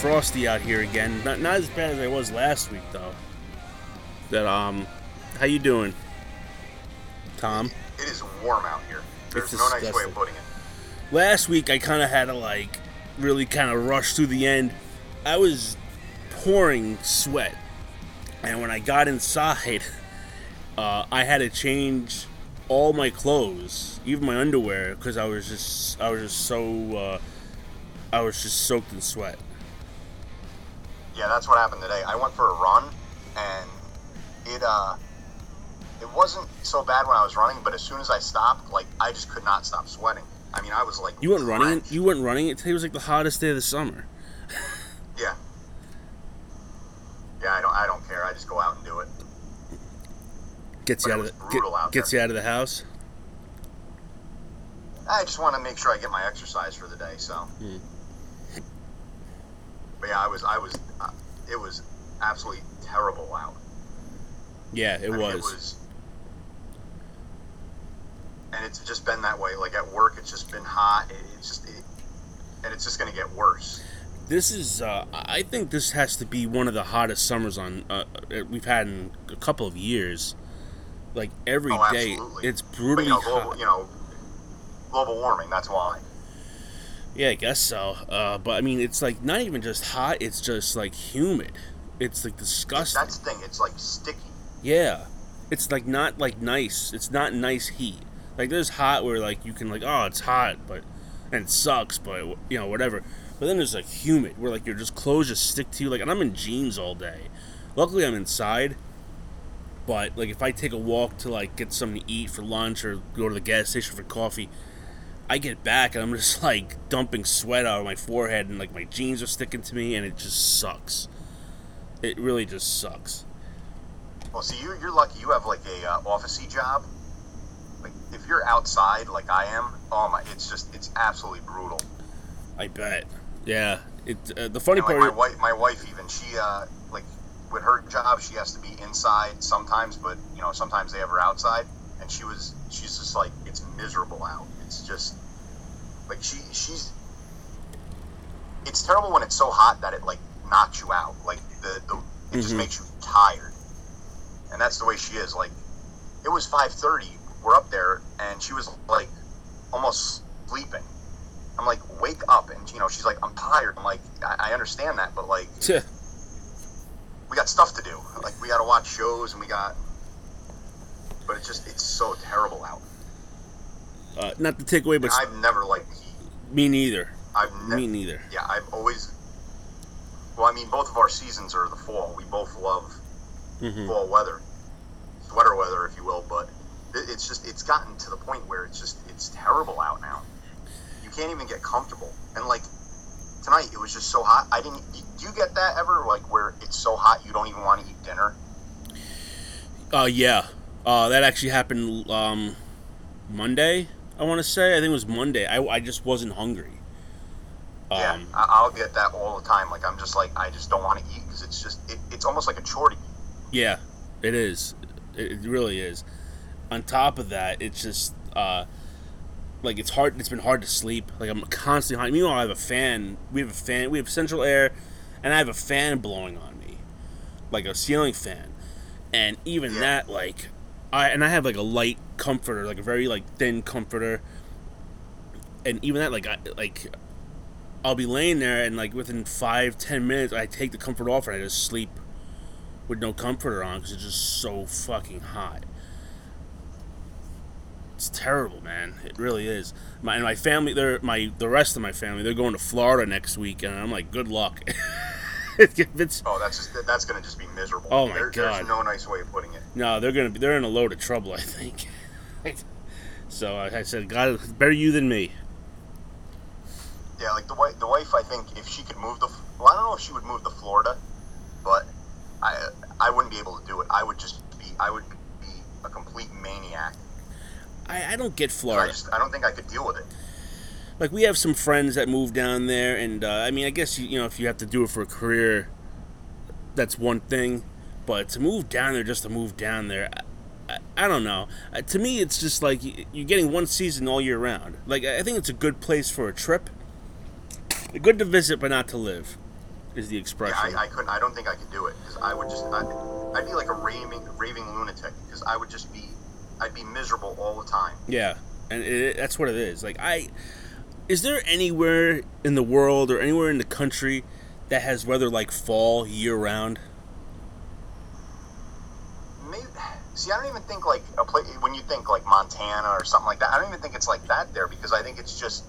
frosty out here again. Not not as bad as I was last week though. That um, how you doing, Tom? It is warm out here. There's It's no nice way of putting it. Last week I kind of had to like really kind of rush through the end. I was pouring sweat, and when I got inside, uh, I had to change all my clothes, even my underwear, because I was just I was just so uh, I was just soaked in sweat. Yeah, that's what happened today. I went for a run, and it uh, it wasn't so bad when I was running, but as soon as I stopped, like I just could not stop sweating. I mean, I was like, You went running. You went running. It was like the hottest day of the summer. Yeah. Yeah, I don't. I don't care. I just go out and do it. Gets you out of the get- out gets you out of the house. I just want to make sure I get my exercise for the day. So. Hmm. But yeah, I was. I was. Uh, it was absolutely terrible out. Yeah, it I mean, was. It was. And it's just been that way. Like at work, it's just been hot. It, it's just, it, and it's just going to get worse. This is, uh, I think this has to be one of the hottest summers on uh, we've had in a couple of years. Like every Oh, day, it's But brutally you know, global, hot. you know, global warming. That's why. Yeah, I guess so. Uh, but I mean, it's like not even just hot; it's just like humid. It's like disgusting. That's the thing. It's like sticky. Yeah, it's like not like nice. It's not nice heat. Like there's hot where like you can like oh it's hot, but and it sucks, but you know whatever. But then there's like humid where like your just clothes just stick to you. Like and I'm in jeans all day. Luckily I'm inside. But like if I take a walk to like get something to eat for lunch or go to the gas station for coffee, I get back and I'm just like dumping sweat out of my forehead and like my jeans are sticking to me and it just sucks. It really just sucks. Well, see, you're, you're lucky. You have like a uh, officey job. Like if you're outside, like I am, oh my, it's just, it's absolutely brutal. I bet. Yeah. It. Uh, the funny And, like part. my wife, my wife even she uh, like with her job, she has to be inside sometimes, but you know sometimes they have her outside, and she was she's just like it's miserable out. It's just like she she's it's terrible when it's so hot that it like knocks you out. Like the, the it just Mhm. makes you tired, and that's the way she is. Like it was five thirty, we're up there, and she was like almost sleeping. I'm like, wake up, and you know, she's like, I'm tired. I'm like, I, I understand that, but like, Tch, we got stuff to do. Like, we got to watch shows, and we got. But it's just, it's so terrible out. Uh, not to take away, but I've never liked heat. me neither. I've Me never. neither. Yeah, I've always. Well, I mean, both of our seasons are the fall. We both love hmm fall weather, sweater weather, if you will. But it's just, it's gotten to the point where it's just, it's terrible out now. You can't even get comfortable. And like tonight, it was just so hot. I didn't. Do you get that ever? Like where it's so hot you don't even want to eat dinner? Uh, yeah. Uh, that actually happened um, Monday. I want to say. I think it was Monday. I, I just wasn't hungry. yeah, Um, I, I'll get that all the time. Like I'm just like I just don't want to eat because it's just it, it's almost like a chore to eat. yeah, it is. It, it really is. On top of that, it's just uh, like it's hard. It's been hard to sleep. Like I'm constantly hot. Meanwhile, I have a fan. We have a fan. We have central air, and I have a fan blowing on me, like a ceiling fan. And even Yeah. that, like, I and I have like a light comforter, like a very like thin comforter. And even that, like, I like, I'll be laying there, and like within five ten minutes, I take the comforter off and I just sleep with no comforter on because it's just so fucking hot. It's terrible, man. It really is. My and my family, they're my the rest of my family, they're going to Florida next week, and I'm like, good luck. if it's Oh, that's just that's gonna just be miserable. Oh, my There- God. There's no nice way of putting it. no, they're gonna be they're in a load of trouble, I think. so I, I said, God, better you than me. Yeah, like the wife. The wife, I think, if she could move the, well, I don't know if she would move to Florida, but I, I wouldn't be able to do it. I would just be, I would be a complete maniac. I, I don't get Florida. I just, I don't think I could deal with it. Like we have some friends that move down there, and uh, I mean, I guess you, you know if you have to do it for a career, that's one thing. But to move down there just to move down there, I, I don't know. Uh, to me, it's just like you're getting one season all year round. Like I think it's a good place for a trip. Good to visit, but not to live, is the Yeah, expression. I, I couldn't. I don't think I could do it because I would just. I, I'd be like a raving, raving lunatic because I would just be. I'd be miserable all the time. Yeah, and it, that's what it is. Like I, is there anywhere in the world or anywhere in the country that has weather like fall year round? Maybe, see, I don't even think like a place when you think like Montana or something like that. I don't even think it's like that there because I think it's just.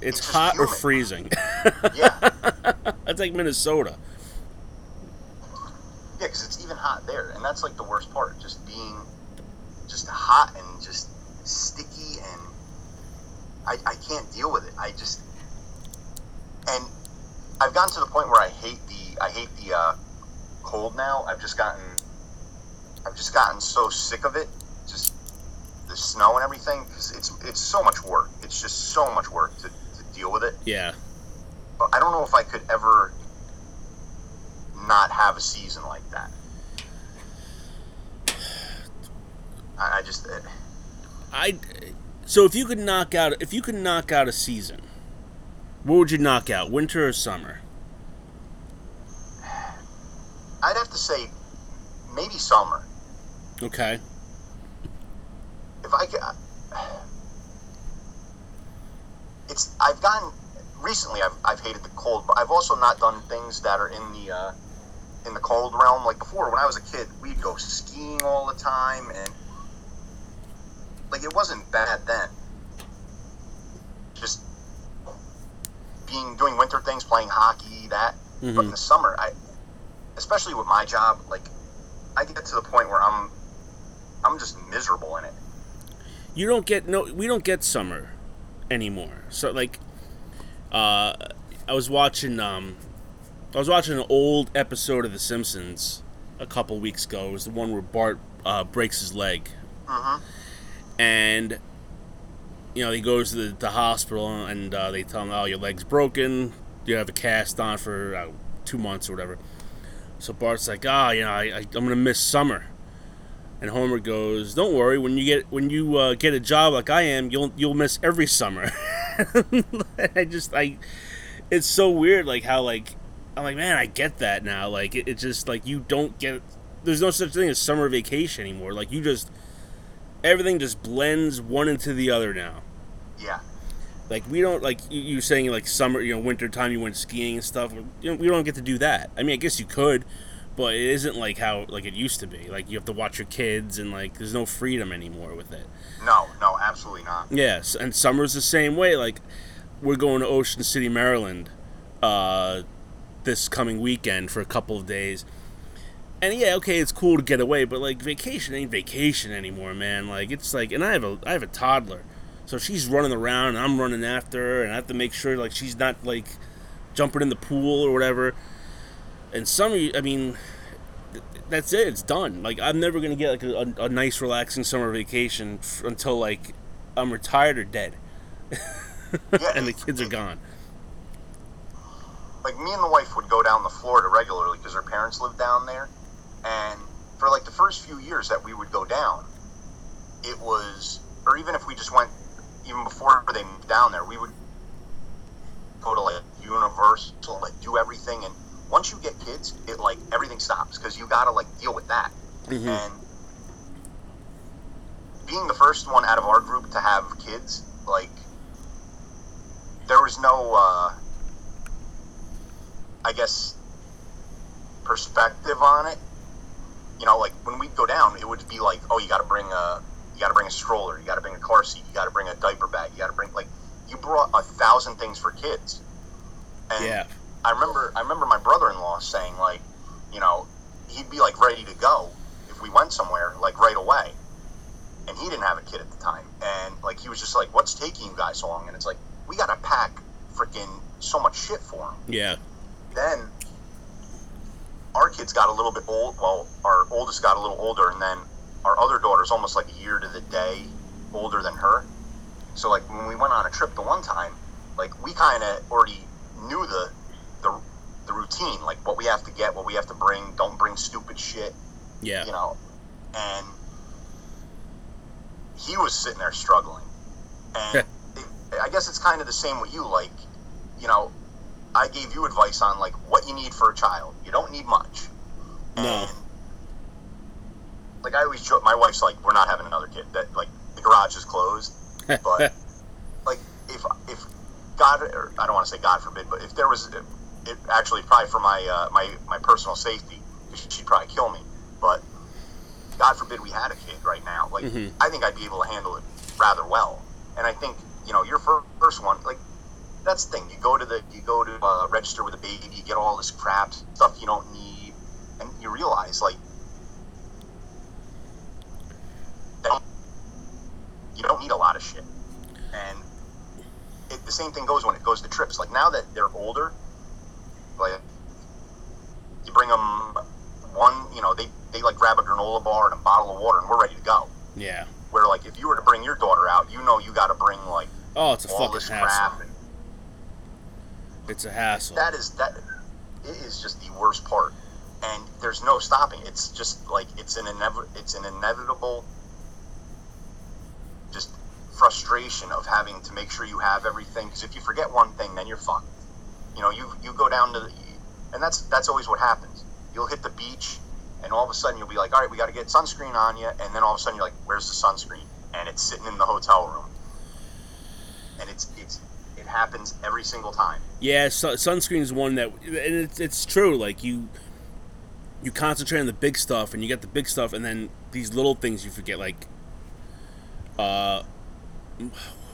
It's, just hot or freezing. Yeah, that's like Minnesota. yeah, because it's even hot there, and that's like the worst part. Just being, just hot and just sticky, I, I can't deal with it. I just, and I've gotten to the point where I hate the I hate the uh, cold now. I've just gotten, I've just gotten so sick of it. Just the snow and everything because it's it's so much work. It's just so much work to, to deal with it. Yeah. But I don't know if I could ever not have a season like that. I, I just uh, I so if you could knock out if you could knock out a season, what would you knock out? Winter or summer? I'd have to say maybe summer. Okay. If I could, it's I've gotten recently. I've, I've hated the cold, but I've also not done things that are in the uh, in the cold realm. Like before, when I was a kid, we'd go skiing all the time, and like it wasn't bad then. Just being doing winter things, playing hockey, that. But in Mhm. the summer, I, especially with my job, like I get to the point where I'm, I'm just miserable in it. You don't get no we don't get summer anymore. So like uh I was watching um I was watching an old episode of The Simpsons a couple weeks ago. It was the one where Bart uh, breaks his leg Mm-hmm. And you know he goes to the, the hospital and uh, they tell him oh your leg's broken. You have a cast on for uh, two months or whatever. So bart's like ah you know I, I, i'm gonna miss summer. And homer goes don't worry. When you get when you uh, get a job like i am you'll you'll miss every summer. I just i it's so weird like how like i'm like man i get that now. Like it, it just like you don't get there's no such thing as summer vacation anymore. Like you just everything just blends one into the other now. Yeah. Like we don't like you, saying like summer, you know, winter time you went skiing and stuff. You know, we don't get to do that. I mean, I guess you could, but it isn't like how like it used to be. Like you have to watch your kids and like there's no freedom anymore with it. No, no, absolutely not. Yes, and summer's the same way. Like we're going to Ocean City, Maryland, uh, this coming weekend for a couple of days. And yeah, okay, it's cool to get away, but like vacation ain't vacation anymore, man. Like it's like, and I have a I have a toddler, so she's running around, and I'm running after her, and I have to make sure like she's not like jumping in the pool or whatever. And summer, I mean, th- that's it. It's done. Like I'm never gonna get like a, a, a nice, relaxing summer vacation f- until like I'm retired or dead, and the kids are gone. Like me and the wife would go down to Florida regularly because her parents lived down there, and for like the first few years that we would go down, it was, or even if we just went, even before they moved down there, we would go to like Universal, like do everything, and once you get kids, it like everything stops because you gotta like deal with that. Mhm. And being the first one out of our group to have kids, like there was no, uh, I guess, perspective on it. You know, like when we'd go down, it would be like, oh, you got to bring a, you got to bring a stroller, you got to bring a car seat, you got to bring a diaper bag, you got to bring like, you brought a thousand things for kids. And Yeah. I remember, I remember my brother-in-law saying like, you know, he'd be like ready to go if we went somewhere like right away, and he didn't have a kid at the time, and like he was just like, what's taking you guys so long? And it's like, we got to pack freaking so much shit for him Yeah. then kids got a little bit old. Well, our oldest got a little older, and then our other daughter's almost like a year to the day older than her. So, like when we went on a trip the one time, like we kind of already knew the, the the routine, like what we have to get, what we have to bring. Don't bring stupid shit, Yeah. you know. and he was sitting there struggling. And it, I guess it's kind of the same with you. Like, you know, I gave you advice on like what you need for a child. You don't need much. No. And like I always joke, my wife's like, we're not having another kid. That like the garage is closed. But like if if God, or I don't want to say God forbid, but if there was, it actually probably for my uh, my my personal safety, she'd probably kill me. But God forbid we had a kid right now. Like Mhm. I think I'd be able to handle it rather well. And I think you know your first one, like that's the thing. You go to the you go to uh, register with a baby, you get all this crap stuff you don't need, and you realize like you don't need a lot of shit. And it, the same thing goes when it goes to trips. Like now that they're older, like you bring them one, you know, they they like grab a granola bar and a bottle of water, and we're ready to go. yeah. Where like if you were to bring your daughter out, you know you got to bring like Oh, it's a all fucking this hassle. crap, It's a hassle. that is that it is just the worst part. And there's no stopping. It's just like it's an inev- it's an inevitable just frustration of having to make sure you have everything. Because if you forget one thing, then you're fucked. You know, you you go down to, the, and that's that's always what happens. You'll hit the beach, and all of a sudden you'll be like, all right, we got to get sunscreen on you, and then all of a sudden you're like, where's the sunscreen? And it's sitting in the hotel room, and it's it's it happens every single time. Yeah, su- sunscreen is one that, and it's, it's true. Like you, you concentrate on the big stuff, and you get the big stuff, and then these little things you forget. Like, uh,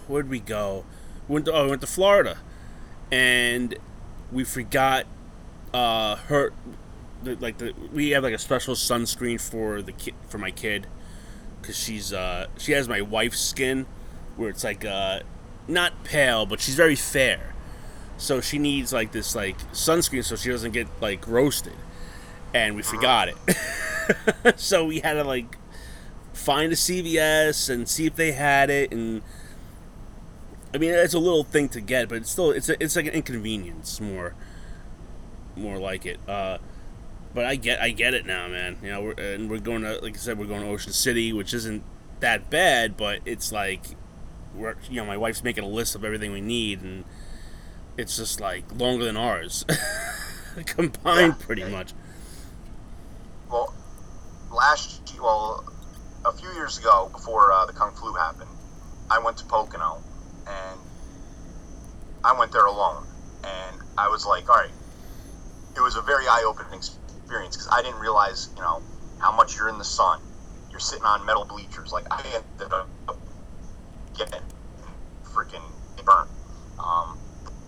where'd we go? We went to, oh, we went to Florida, and we forgot uh her, the, like the we have like a special sunscreen for the kid for my kid, because she's uh she has my wife's skin, where it's like uh not pale, but she's very fair so she needs like this like sunscreen so she doesn't get like roasted. And we forgot it. So we had to like find a cvs and see if they had it. And i mean it's a little thing to get but it's still it's a, it's like an inconvenience more more like it. Uh but i get i get it now man. You know we're, and we're going to like i said we're going to ocean city which isn't that bad but it's like we're you know my wife's making a list of everything we need and it's just like longer than ours combined Yeah. pretty much Well, last well, a few years ago, before uh, the Kung Flu happened, I went to Pocono, and I went there alone, and I was like, all right, it was a very eye-opening experience because I didn't realize, you know, how much you're in the sun. You're sitting on metal bleachers. Like I ended up getting freaking burnt. Um,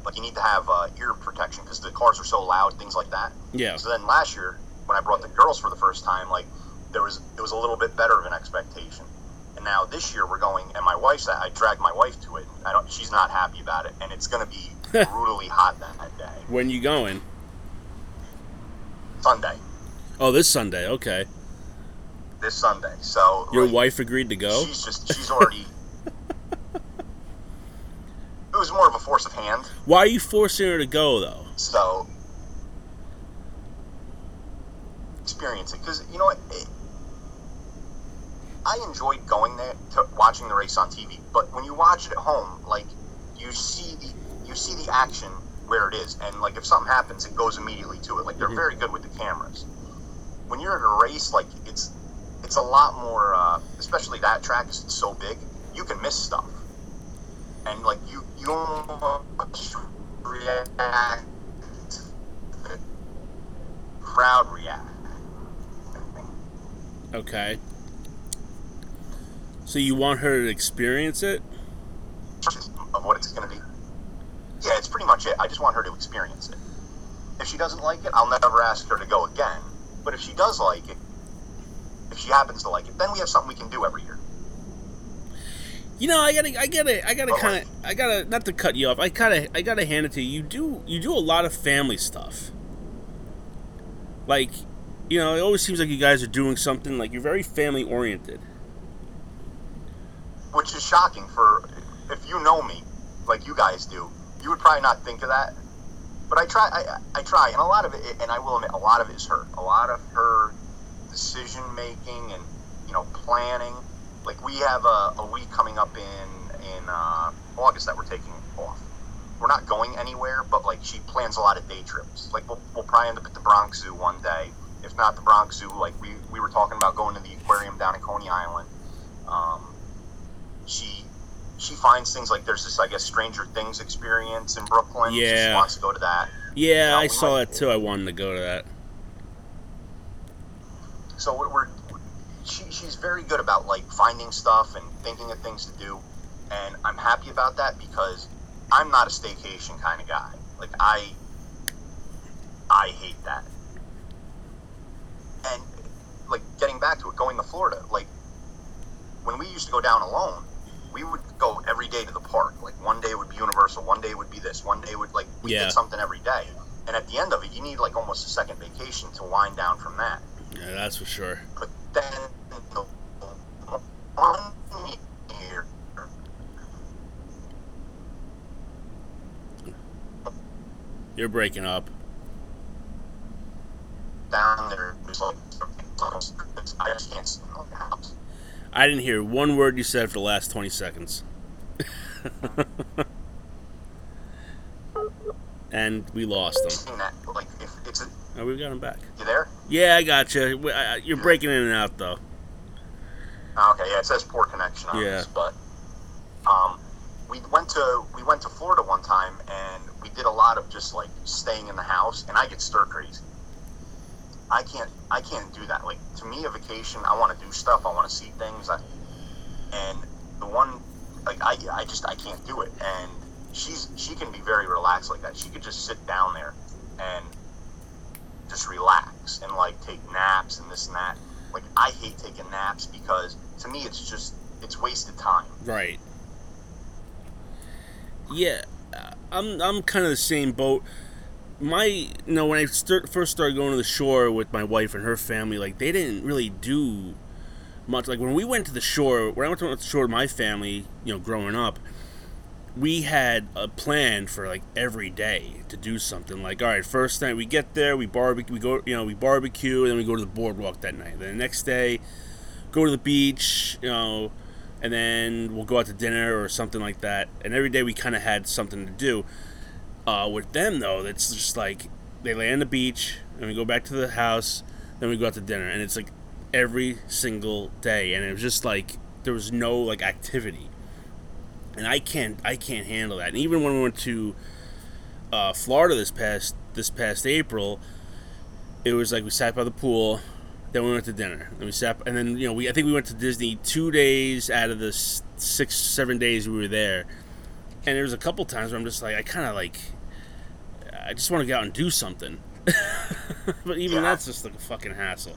like you need to have uh, ear protection because the cars are so loud, things like that. yeah So then last year, when I brought the girls for the first time, like there was it was a little bit better of an expectation. And now this year we're going, and my wife's I dragged my wife to it. I don't. She's not happy about it, and it's going to be brutally hot that, that day, when you going Sunday, oh this sunday okay this Sunday. So your like, wife agreed to go She's just she's already. it was more of a force of hand. why are you forcing her to go though So experience it because you know what. It, I enjoyed going there to watching the race on TV, but when you watch it at home, like you see the you see the action where it is, and like if something happens, it goes immediately to it. Like they're Mhm. very good with the cameras. When you're at a race, like it's it's a lot more, uh, especially that track is so big, you can miss stuff, and like you you almost react crowd react. okay so you want her to experience it of what it's going to be. Yeah, it's pretty much it. I just want her to experience it. If she doesn't like it, I'll never ask her to go again. But if she does like it, if she happens to like it, then we have something we can do every year. You know, I gotta, I gotta, I gotta kind of, I gotta, not to cut you off. I gotta, I gotta hand it to you. You do, you do a lot of family stuff. Like, you know, it always seems like you guys are doing something. Like you're very family oriented. Which is shocking for if you know me, like you guys do, you would probably not think of that. But I try, I, I try, and a lot of it, and I will admit, a lot of it is her. A lot of her decision making, and you know planning. Like we have a, a week coming up in in uh, August that we're taking off. We're not going anywhere, but like she plans a lot of day trips. Like we'll, we'll probably end up at the Bronx Zoo one day. If not the Bronx Zoo, like we, we were talking about going to the aquarium down in Coney Island. Um, she she finds things like there's this I guess Stranger Things experience in Brooklyn. Yeah. she wants to go to that. Yeah, No, I saw might- that too. I wanted to go to that. so we're, she's very good about like finding stuff and thinking of things to do and i'm happy about that because i'm not a staycation kind of guy. Like i i hate that. And like getting back to it going to florida like when we used to go down alone we would go every day to the park. Like one day would be universal one day would be this one day would like we Yeah. did something every day. And at the end of it you need like almost a second vacation to wind down from that. Yeah, that's for sure. but then the one year, You're breaking up. down there, was like, I just can't the house. I didn't hear one word you said for the last 20 seconds. and we lost them. Like, if it's a, Oh, we've got them back. you there? Yeah, I got you. You're breaking in and out though. Oh, Okay, yeah, it says poor connection on Yeah. this, but um, we went to we went to Florida one time and we did a lot of just like staying in the house, and I get stir crazy. I can't I can't do that. Like to me, a vacation, I want to do stuff, I want to see things, I, and the one like I I just I can't do it. And she's she can be very relaxed like that. She could just sit down there and just relax and like take naps and this and that. Like I hate taking naps because to me it's just it's wasted time. Right. Yeah, I'm I'm kind of the same boat. My you know when I start, first started going to the shore with my wife and her family, like they didn't really do much. Like when we went to the shore, when I went to the shore with my family, you know, growing up, we had a plan for like every day to do something. Like, all right, first night we get there, we barbecue, we go, you know, we barbecue, and then we go to the boardwalk that night. Then the next day, go to the beach, you know, and then we'll go out to dinner or something like that. And every day we kind of had something to do. Uh, with them though, it's just like they land on the beach, and we go back to the house, then we go out to dinner, and it's like every single day, and it was just like there was no like activity and I can't I can't handle that. And even when we went to uh, Florida this past this past April, it was like we sat by the pool, then we went to dinner, and we sat, and then you know we I think we went to Disney two days out of the six seven days we were there, and there was a couple times where I'm just like I kind of like I just want to get out and do something. but even Yeah. that's just like a fucking hassle.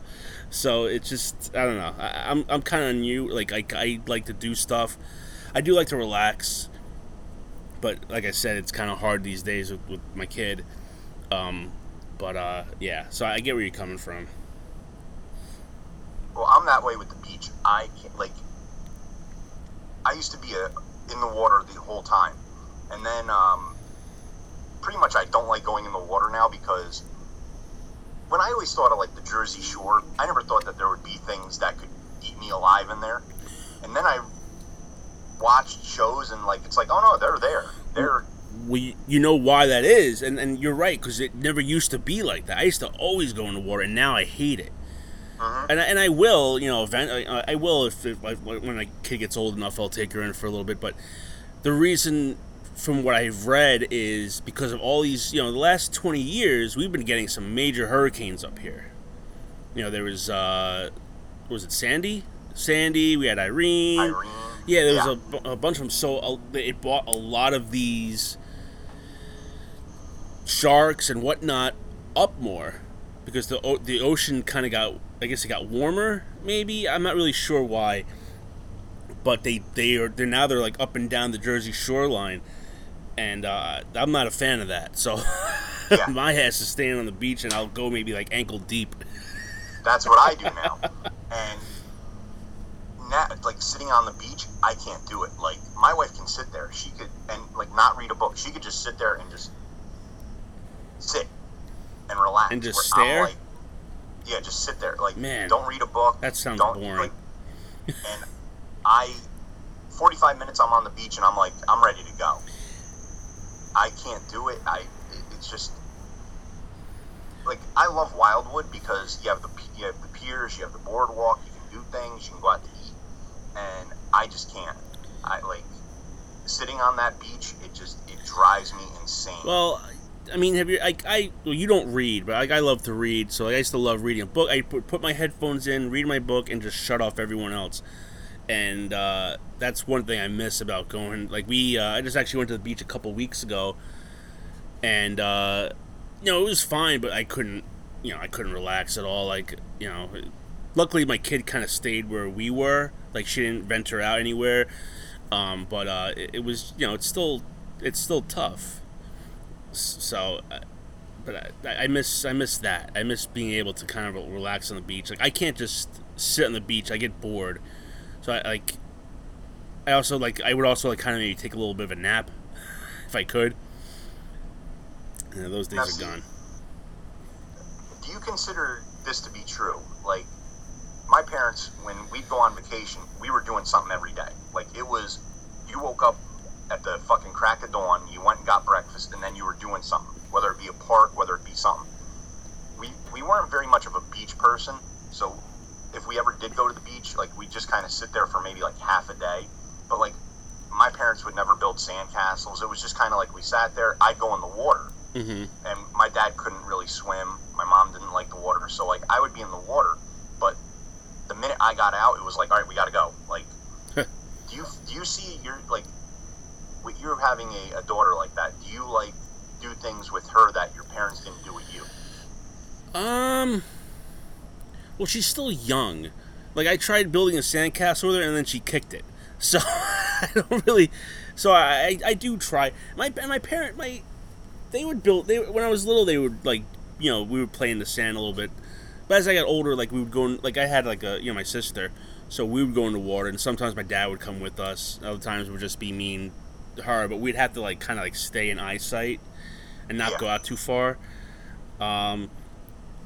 So it's just I don't know. I, I'm I'm kind of new. Like I, I like to do stuff. I do like to relax, but like I said, it's kind of hard these days with, with my kid. Um, but uh, yeah, so I get where you're coming from. Well, I'm that way with the beach. I can't, like I used to be a, in the water the whole time, and then um, pretty much I don't like going in the water now because when I always thought of like the Jersey Shore, I never thought that there would be things that could eat me alive in there, and then I watched shows and like it's like oh no they're there they're We, you know why that is, and and you're right because it never used to be like that. I used to always go in the water, and now I hate it. Mhm. And I, and I will, you know, event, I, I will if, if like, when my kid gets old enough, I'll take her in for a little bit. But the reason, from what I've read, is because of all these, you know, the last twenty years, we've been getting some major hurricanes up here. You know, there was, uh, was it Sandy? Sandy. We had Irene. Irene. Yeah, there was Yeah. A, a bunch of them. So uh, it bought a lot of these sharks and whatnot up more because the o- the ocean kind of got I guess it got warmer. Maybe I'm not really sure why, but they they are they're now they're like up and down the Jersey shoreline, and uh, I'm not a fan of that. So Yeah. my ass is staying on the beach, and I'll go maybe like ankle deep. That's what I do now. and now, like sitting on the beach, I can't do it. Like my wife can sit there. She could and like not read a book. She could just sit there and just sit and relax. And just stare? like- yeah, just sit there. Like Man, don't read a book. that sounds don't, boring. Like, and I, 45 minutes, I'm on the beach and I'm like, I'm ready to go. I can't do it. I, it's just like I love Wildwood because you have the you have the piers, you have the boardwalk, you can do things, you can go out to eat, and I just can't. I like sitting on that beach. It just it drives me insane. Well, I mean, have you? I, I well, you don't read, but like I love to read, so like, I to love reading a book. I put, put my headphones in, read my book, and just shut off everyone else. And uh, that's one thing I miss about going. Like we, uh, I just actually went to the beach a couple weeks ago, and uh, you know it was fine, but I couldn't, you know, I couldn't relax at all. Like you know, luckily my kid kind of stayed where we were. Like she didn't venture out anywhere. Um, but uh, it, it was, you know, it's still, it's still tough. So, uh, but I, I miss, I miss that. I miss being able to kind of relax on the beach. Like I can't just sit on the beach. I get bored. So I like. I also like. I would also like kind of maybe take a little bit of a nap, if I could. Yeah, those days Now, are gone. do you consider this to be true? Like, my parents, when we'd go on vacation, we were doing something every day. Like, it was, you woke up at the fucking crack of dawn, you went and got breakfast, and then you were doing something, whether it be a park, whether it be something. We, we weren't very much of a beach person, so if we ever did go to the beach, like, we'd just kind of sit there for maybe like half a day. But, like, my parents would never build sandcastles. It was just kind of like we sat there, I'd go in the water hmm and my dad couldn't really swim. My mom didn't like the water, so like I would be in the water, minute I got out, it was like, all right, we got to go. Like, do you do you see your like, with you having a, a daughter like that? Do you like do things with her that your parents didn't do with you? Um. Well, she's still young. Like I tried building a sandcastle with her, and then she kicked it. So I don't really. So I, I, I do try. My my parent my, they would build. They when I was little, they would like you know we would play in the sand a little bit. But as I got older, like we would go. In, like I had like a you know my sister, so we would go into water, and sometimes my dad would come with us. Other times it would just be me and her, but we'd have to like kind of like stay in eyesight and not Yeah. go out too far. Um,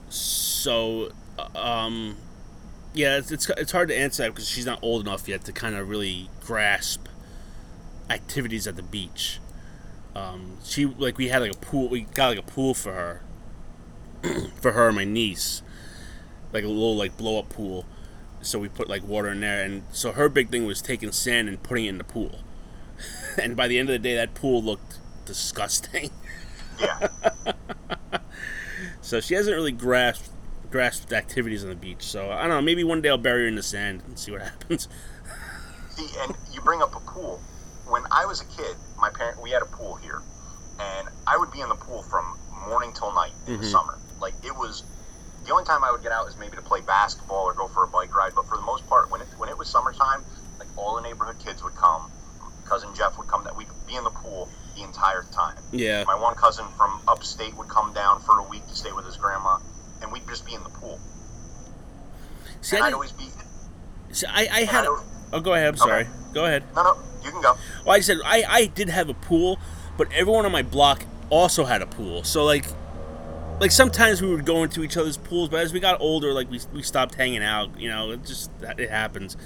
so, uh, um, yeah, it's, it's it's hard to answer that because she's not old enough yet to kind of really grasp activities at the beach. Um, she like we had like a pool. We got like a pool for her, for her and my niece, like a little like blow up pool. So we put like water in there, and so her big thing was taking sand and putting it in the pool. and by the end of the day, that pool looked disgusting. Yeah, So she hasn't really grasped grasped activities on the beach. So I don't know. Maybe one day I'll bury her in the sand and see what happens. See, and you bring up a pool. When I was a kid, my parent we had a pool here, and I would be in the pool from morning till night in the Mhm. summer. Like it was the only time I would get out is maybe to play basketball or go for a bike ride. But for the most part, when it when it was summertime, like all the neighborhood kids would come. Cousin Jeff would come. That we'd be in the pool the entire time. Yeah. My one cousin from upstate would come down for a week to stay with his grandma, and we'd just be in the pool. See, and I, I'd always be. see, I, I had. I'd Oh, go ahead. I'm sorry. Go ahead. no, no, you can go. Well, I said I, I did have a pool, but everyone on my block also had a pool. So like, like sometimes we would go into each other's pools, but as we got older, like we, we stopped hanging out. You know, it just it happens.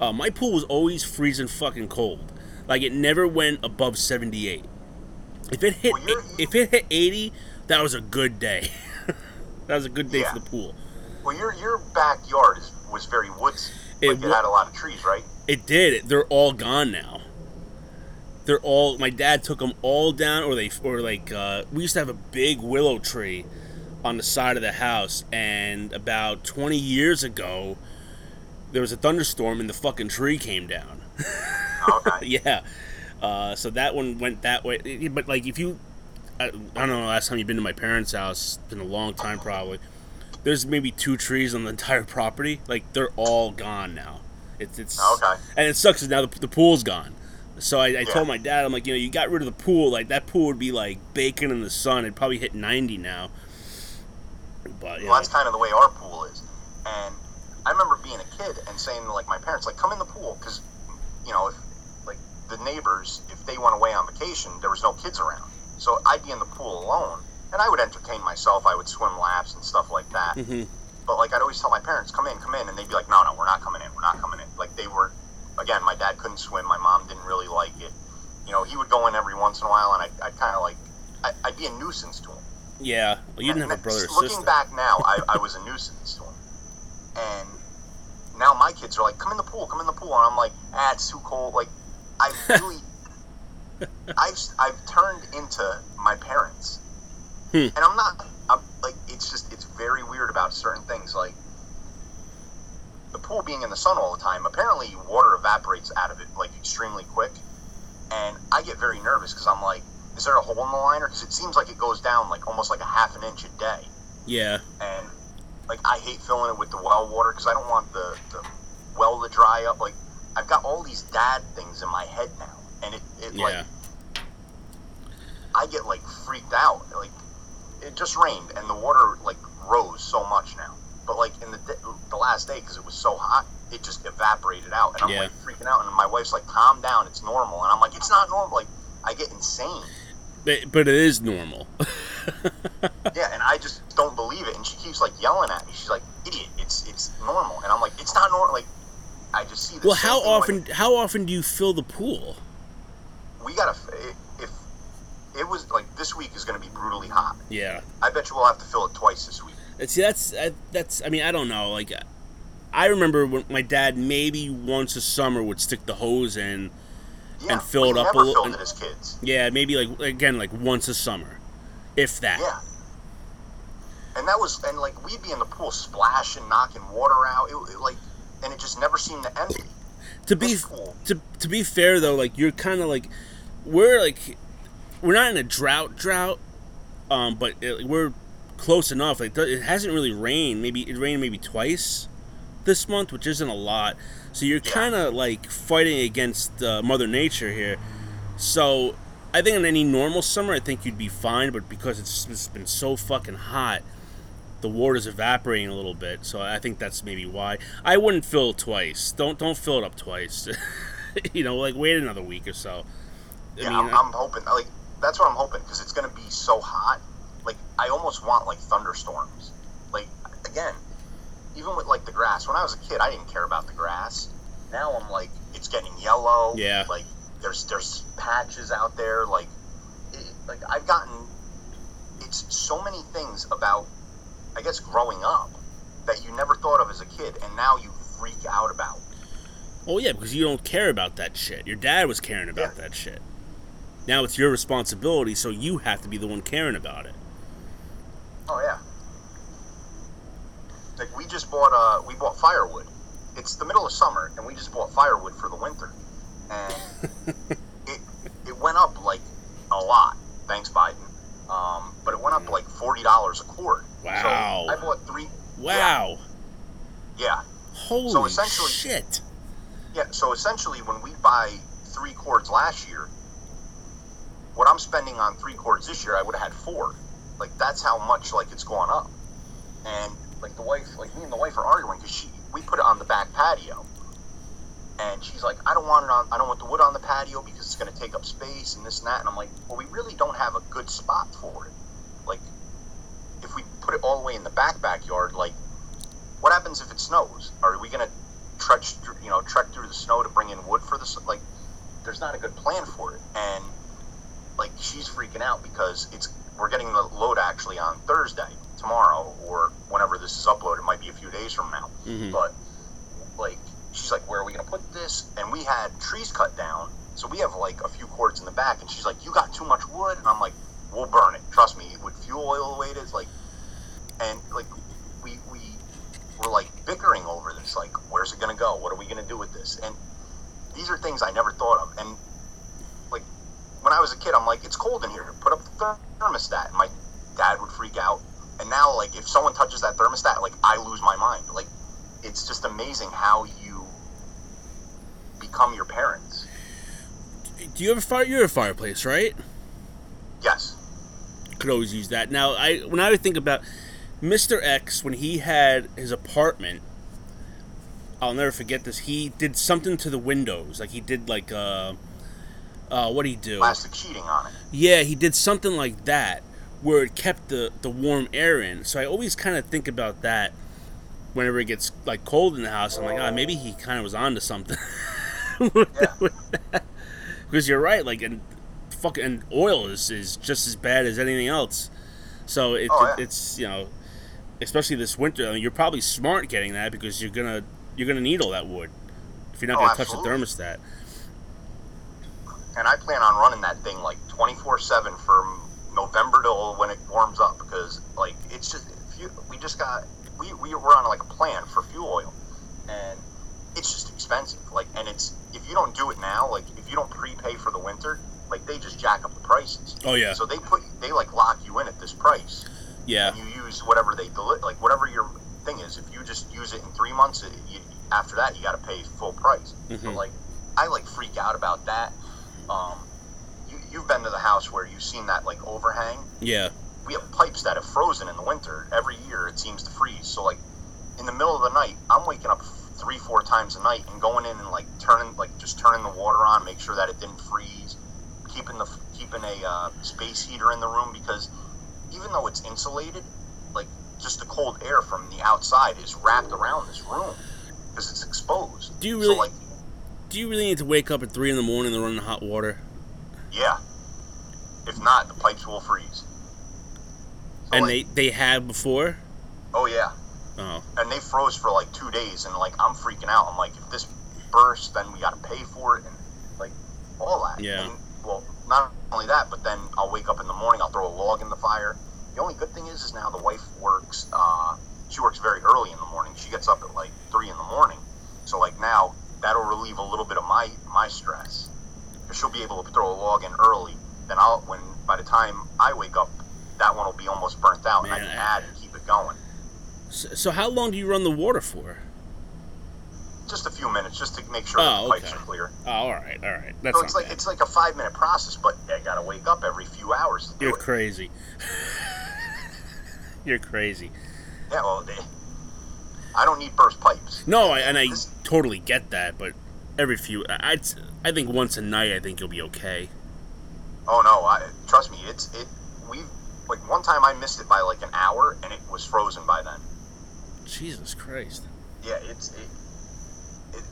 Uh, my pool was always freezing fucking cold. Like it never went above seventy eight. If it hit Well, if it hit eighty, that was a good day. that was a good day Yeah. for the pool. Well, your your backyard is, was very woodsy. It Like it had a lot of trees, right? It did. They're all gone now. They're all. My dad took them all down, or they, or like uh, we used to have a big willow tree on the side of the house, and about twenty years ago, there was a thunderstorm and the fucking tree came down. Okay. yeah. Uh, so that one went that way. But like, if you, I, I don't know, last time you've been to my parents' house, it's been a long time probably. There's maybe two trees on the entire property. Like they're all gone now. It's it's Okay. and it sucks now the, the pool's gone. So I, I Yeah. told my dad, I'm like, you know, you got rid of the pool, like that pool would be like baking in the sun. It'd probably hit 90 now. But Well, know, that's kind of the way our pool is. And I remember being a kid and saying to like my parents, like, come in the pool, because you know, if like the neighbors, if they went away on vacation, there was no kids around, so I'd be in the pool alone, and I would entertain myself. I would swim laps and stuff like that. Mhm. But like I'd always tell my parents, come in, come in, and they'd be like, no, no, we're not coming in, we're not coming in. Like again, my dad couldn't swim. My mom didn't really like it. You know, he would go in every once in a while, and I, I kind of like, I, I'd be a nuisance to him. Yeah, well, you didn't have a brother Looking sister. back now, I, I was a nuisance to him. And now my kids are like, come in the pool, come in the pool. And I'm like, ah, it's too cold. Like, I really, I've, I've turned into my parents. Hmm. And I'm not, I'm like, it's just, it's very weird about certain things. Like, the pool being in the sun all the time, apparently water evaporates out of it, like, extremely quick. And I get very nervous because I'm like, is there a hole in the liner? Because it seems like it goes down like almost like a half an inch a day Yeah, and like I hate filling it with the well water because I don't want the, the well to dry up. Like I've got all these dad things in my head now, and it, it like I get like freaked out. Like it just rained and the water like rose so much now, but like in the last day because it was so hot, it just evaporated out, and I'm Yeah. like freaking out. And my wife's like, "Calm down, it's normal," and I'm like, "It's not normal." Like I get insane. but, but it is normal. Yeah, and I just don't believe it. And she keeps like yelling at me. She's like, "Idiot! It's it's normal." And I'm like, "It's not normal." Like, I just see this. well, how often? How often do you fill the pool? we gotta? If it was like this week is going to be brutally hot, Yeah. I bet you we'll have to fill it twice this week. See, that's I- that's. I mean, I don't know. Like, I remember when my dad maybe once a summer would stick the hose in. Yeah, And fill it up a little- and- as kids. Yeah, maybe like again like once a summer, if that. Yeah. And that was, and like we'd be in the pool splashing, knocking water out, it, it, like, and it just never seemed to end. To be pool. to to be fair though, like you're kind of like we're like we're not in a drought drought, um, but it, we're close enough. Like it hasn't really rained. Maybe it rained maybe twice this month, which isn't a lot. So you're kind of like fighting against uh, Mother Nature here. So I think in any normal summer, I think you'd be fine. But because it's, it's been so fucking hot, the water's evaporating a little bit. So I think that's maybe why. I wouldn't fill it twice. Don't don't fill it up twice. you know, like wait another week or so. I Yeah, mean, I'm, I'm hoping, like, that's what I'm hoping because it's going to be so hot. Like, I almost want like thunderstorms. Like, again, even with like the grass. When I was a kid, I didn't care about the grass. Now I'm like, it's getting yellow. Yeah. Like, there's there's patches out there. Like, it, like I've gotten. It's so many things about, I guess, growing up that you never thought of as a kid, and now you freak out about. oh yeah, because you don't care about that shit. Your dad was caring about Yeah. that shit. Now it's your responsibility, so you have to be the one caring about it. Oh yeah. Like we just bought uh we bought firewood. It's the middle of summer and we just bought firewood for the winter. And it it went up like a lot. Thanks Biden. Um, but it went up like forty dollars a cord. Wow. So I bought three Wow. yeah. Holy essentially- shit. Yeah, so essentially when we buy three cords last year, what I'm spending on three cords this year I would have had four. Like that's how much like it's gone up. And like the wife, like me and the wife are arguing because she we put it on the back patio, and she's like, I don't want it on, I don't want the wood on the patio because it's going to take up space and this and that. And I'm like, well, we really don't have a good spot for it. Like, if we put it all the way in the back backyard, like, what happens if it snows? Are we going to through, you know, trek through the snow to bring in wood for this? Like, there's not a good plan for it, and like she's freaking out because it's we're getting the load actually on Thursday tomorrow or whenever this is uploaded. It might be a few days from now, Mhm. but like she's like, where are we gonna put this? And we had trees cut down, so we have like a few cords in the back, and she's like, you got too much wood, and I'm like, we'll burn it. Trust me, with fuel oil the way it is, like, and like we we were like bickering over this, like, where's it gonna go? What are we gonna do with this? And these are things I never thought of, and like when I was a kid, I'm like, it's cold in here. Put up the thermostat. And my dad would freak out. And now, like, if someone touches that thermostat, like, I lose my mind. Like, it's just amazing how you become your parents. Do you have a fire? You're a fireplace, right? Yes. Could always use that. Now, I when I would think about Mr. X when he had his apartment, I'll never forget this. He did something to the windows, like he did like uh, uh, what did he do? Plastic sheeting on it. Yeah, he did something like that where it kept the the warm air in. So I always kind of think about that whenever it gets like cold in the house. I'm like, ah, maybe he kind of was onto something. Because you're right. Like, and fucking oil is, is just as bad as anything else. So it, Oh, yeah. it's you know, especially this winter. I mean, you're probably smart getting that because you're gonna you're gonna need all that wood if you're not Oh, gonna touch the thermostat. and I plan on running that thing like 24 7 from November till when it warms up because like it's just you, we just got we, we were on like a plan for fuel oil and it's just expensive like and it's if you don't do it now like if you don't prepay for the winter like they just jack up the prices. Oh yeah, so they put they like lock you in at this price. Yeah, and you use whatever they deli- like whatever your thing is. If you just use it in three months it, you, after that you got to pay full price. Mhm. but like i like freak out about that. Um you've been to the house where you've seen that like overhang? Yeah. we have pipes that have frozen in the winter. Every year it seems to freeze. So like in the middle of the night i'm waking up three four times a night and going in and like turning like just turning the water on make sure that it didn't freeze keeping the keeping a uh, space heater in the room because even though it's insulated like just the cold air from the outside is wrapped around this room because it's exposed. Do you so really- like Do you really need to wake up at three in the morning to run the hot water? yeah if not the pipes will freeze. So, and like, they they have before. oh yeah. Oh, and they froze for like two days and like i'm freaking out. I'm like if this bursts then we got to pay for it and like all that. Yeah. and, well not only that but then i'll wake up in the morning i'll throw a log in the fire. The only good thing is is now the wife works uh, she works very early in the morning. She gets up at like three in the morning. So like now that'll relieve a little bit of my my stress. Because she'll be able to throw a log in early then i'll when by the time i wake up that one will be almost burnt out and i can I- add and keep it going so, so how long do you run the water for? just a few minutes just to make sure Oh, the pipes okay. are clear. Oh, all right, all right. That's So it's like bad. it's like a five minute process, but I gotta wake up every few hours to do You're crazy. You're crazy. Yeah, well, they, I don't need burst pipes. No, I, and I This- totally get that, but every few, I, I'd, I think once a night, I think you'll be okay. Oh no, I trust me. It's it. We like one time I missed it by like an hour, and it was frozen by then. Jesus Christ. Yeah, it's it, it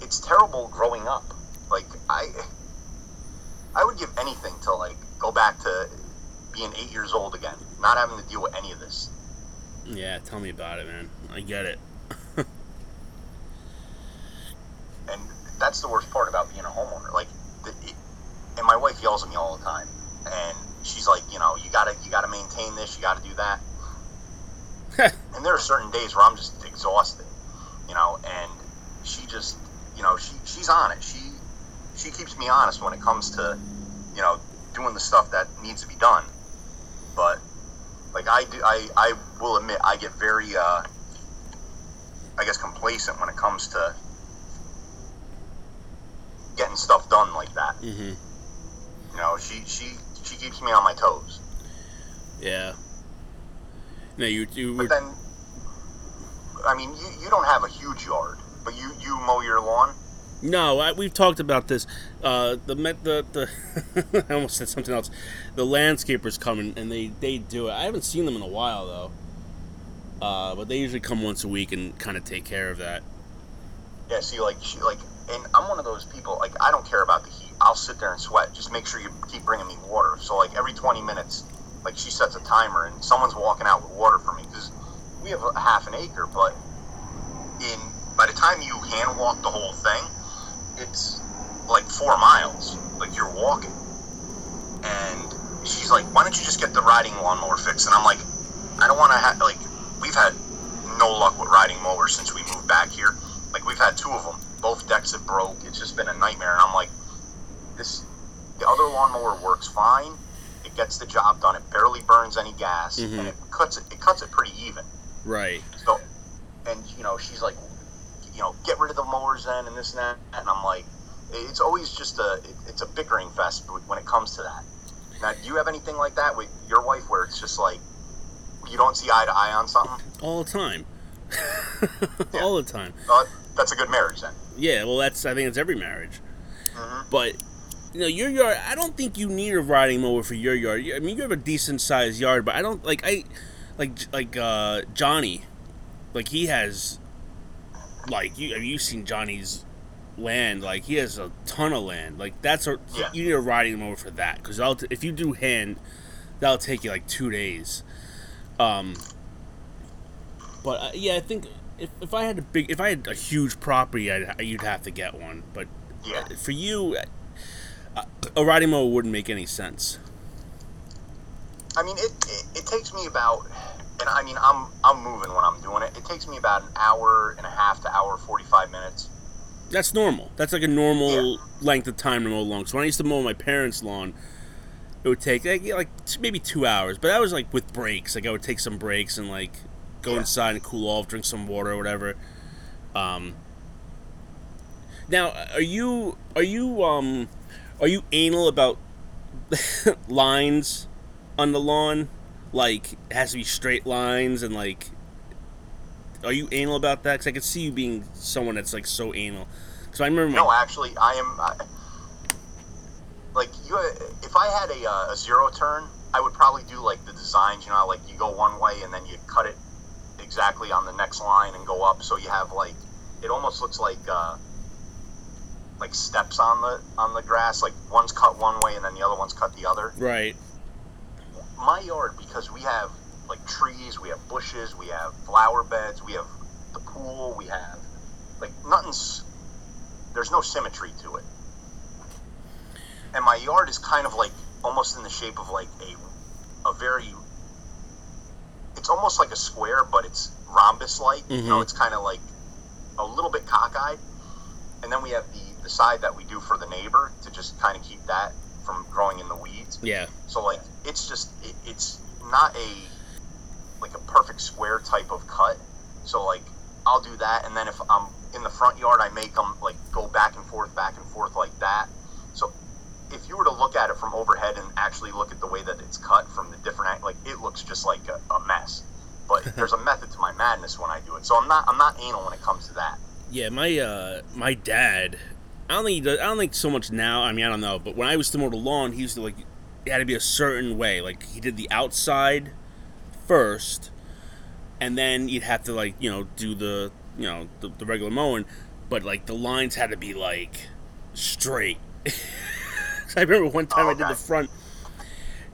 it's terrible growing up. Like I I would give anything to like go back to being eight years old again, not having to deal with any of this. Yeah, tell me about it, man. I get it. and that's the worst part about being a homeowner. Like, and my wife yells at me all the time, and she's like, you know, you gotta you gotta maintain this, you gotta do that. and there are certain days where I'm just exhausted, you know, and she just, you know, she she's on it. She she keeps me honest when it comes to, you know, doing the stuff that needs to be done. But like I do, I I will admit I get very, uh, I guess, complacent when it comes to getting stuff done like that. hmm You know, she she she keeps me on my toes. Yeah. No, you, you But then, I mean, you, you don't have a huge yard, but you you mow your lawn. no, I, we've talked about this. Uh, the the the I almost said something else. The landscapers come and, and they they do it. I haven't seen them in a while though. Uh, but they usually come once a week and kind of take care of that. Yeah, see, like she like, and I'm one of those people. Like, I don't care about the heat. I'll sit there and sweat. Just make sure you keep bringing me water. So like every 20 minutes, like she sets a timer and someone's walking out with water for me because we have a half an acre. But in by the time you hand walk the whole thing, it's like four miles. Like you're walking. And she's like, "Why don't you just get the riding lawnmower fixed?" And I'm like, "I don't want to have like we've had no luck with riding mowers since we moved back here. Like we've had two of them. Both decks have broke. It's just been a nightmare. And I'm like, this. The other lawnmower works fine. It gets the job done. It barely burns any gas, Mhm. and it cuts it. It cuts it pretty even. Right. So, and you know, she's like, you know, get rid of the mowers then, and this and that. And I'm like, it's always just a. It, it's a bickering fest when it comes to that. Now, do you have anything like that with your wife, where it's just like you don't see eye to eye on something? All the time. All the time. Uh, that's a good marriage then. Yeah, well, that's I think it's every marriage. Mhm. But you know, your yard. I don't think you need a riding mower for your yard. I mean, you have a decent sized yard, but I don't like I like like uh, Johnny. Like he has like you have you seen Johnny's land. Like he has a ton of land. Like that's a Yeah. you need a riding mower for that because t- if you do hand, that'll take you like two days. Um. But uh, yeah, I think if, if I had a big, if I had a huge property, I'd, you'd have to get one. But Yeah. for you, a riding mower wouldn't make any sense. I mean, it, it, it takes me about, and I mean, I'm I'm moving when I'm doing it. It takes me about an hour and a half to hour forty five minutes. That's normal. That's like a normal length of time to mow lawn. So when I used to mow my parents' lawn, it would take like, like t- maybe two hours. But that was like with breaks. Like I would take some breaks and like go Yeah. inside and cool off, drink some water or whatever. Um. Now, are you are you um are you anal about lines on the lawn? Like it has to be straight lines and like. Are you anal about that? Because I could see you being someone that's like so anal. Because I remember my No, actually, I am. I, like you, if I had a, uh, a zero turn, I would probably do like the designs. You know, like you go one way and then you cut it exactly on the next line and go up, so you have like it almost looks like uh, like steps on the on the grass. Like one's cut one way and then the other one's cut the other. right. my yard because we have like trees, we have bushes, we have flower beds, we have the pool, we have like nothing's there's no symmetry to it. And my yard is kind of like almost in the shape of like a a very it's almost like a square but it's rhombus like. You know, Mhm. it's kind of like a little bit cockeyed. And then we have the side that we do for the neighbor to just kind of keep that from growing in the weeds. Yeah. So like it's just it, it's not a like a perfect square type of cut. So like I'll do that, and then if I'm in the front yard, I make them like go back and forth, back and forth like that. So if you were to look at it from overhead and actually look at the way that it's cut from the different like it looks just like a, a mess. But there's a method to my madness when I do it. So I'm not I'm not anal when it comes to that. Yeah, my uh my dad I don't think he does I don't think so much now, I mean I don't know, but when I was to mow the lawn, he used to like it had to be a certain way. Like he did the outside first and then you'd have to like, you know, do the you know, the, the regular mowing, but like the lines had to be like straight. I remember one time Oh, I did okay. the front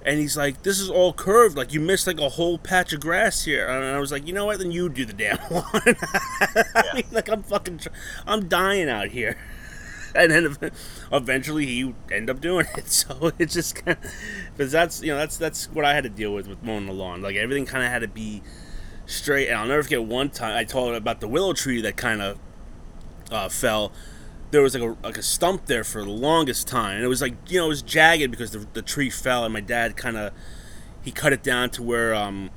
and he's like, "This is all curved. Like you missed like a whole patch of grass here." And I was like, "You know what? Then you do the damn lawn." I mean, like I'm fucking, tr- I'm dying out here. And then eventually he end up doing it. So it's just kind of, because that's you know that's that's what I had to deal with with mowing the lawn. Like everything kind of had to be straight. And I'll never forget one time I told about the willow tree that kind of uh, fell. There was like a like a stump there for the longest time, and it was like you know it was jagged because the, the tree fell, and my dad kind of he cut it down to where um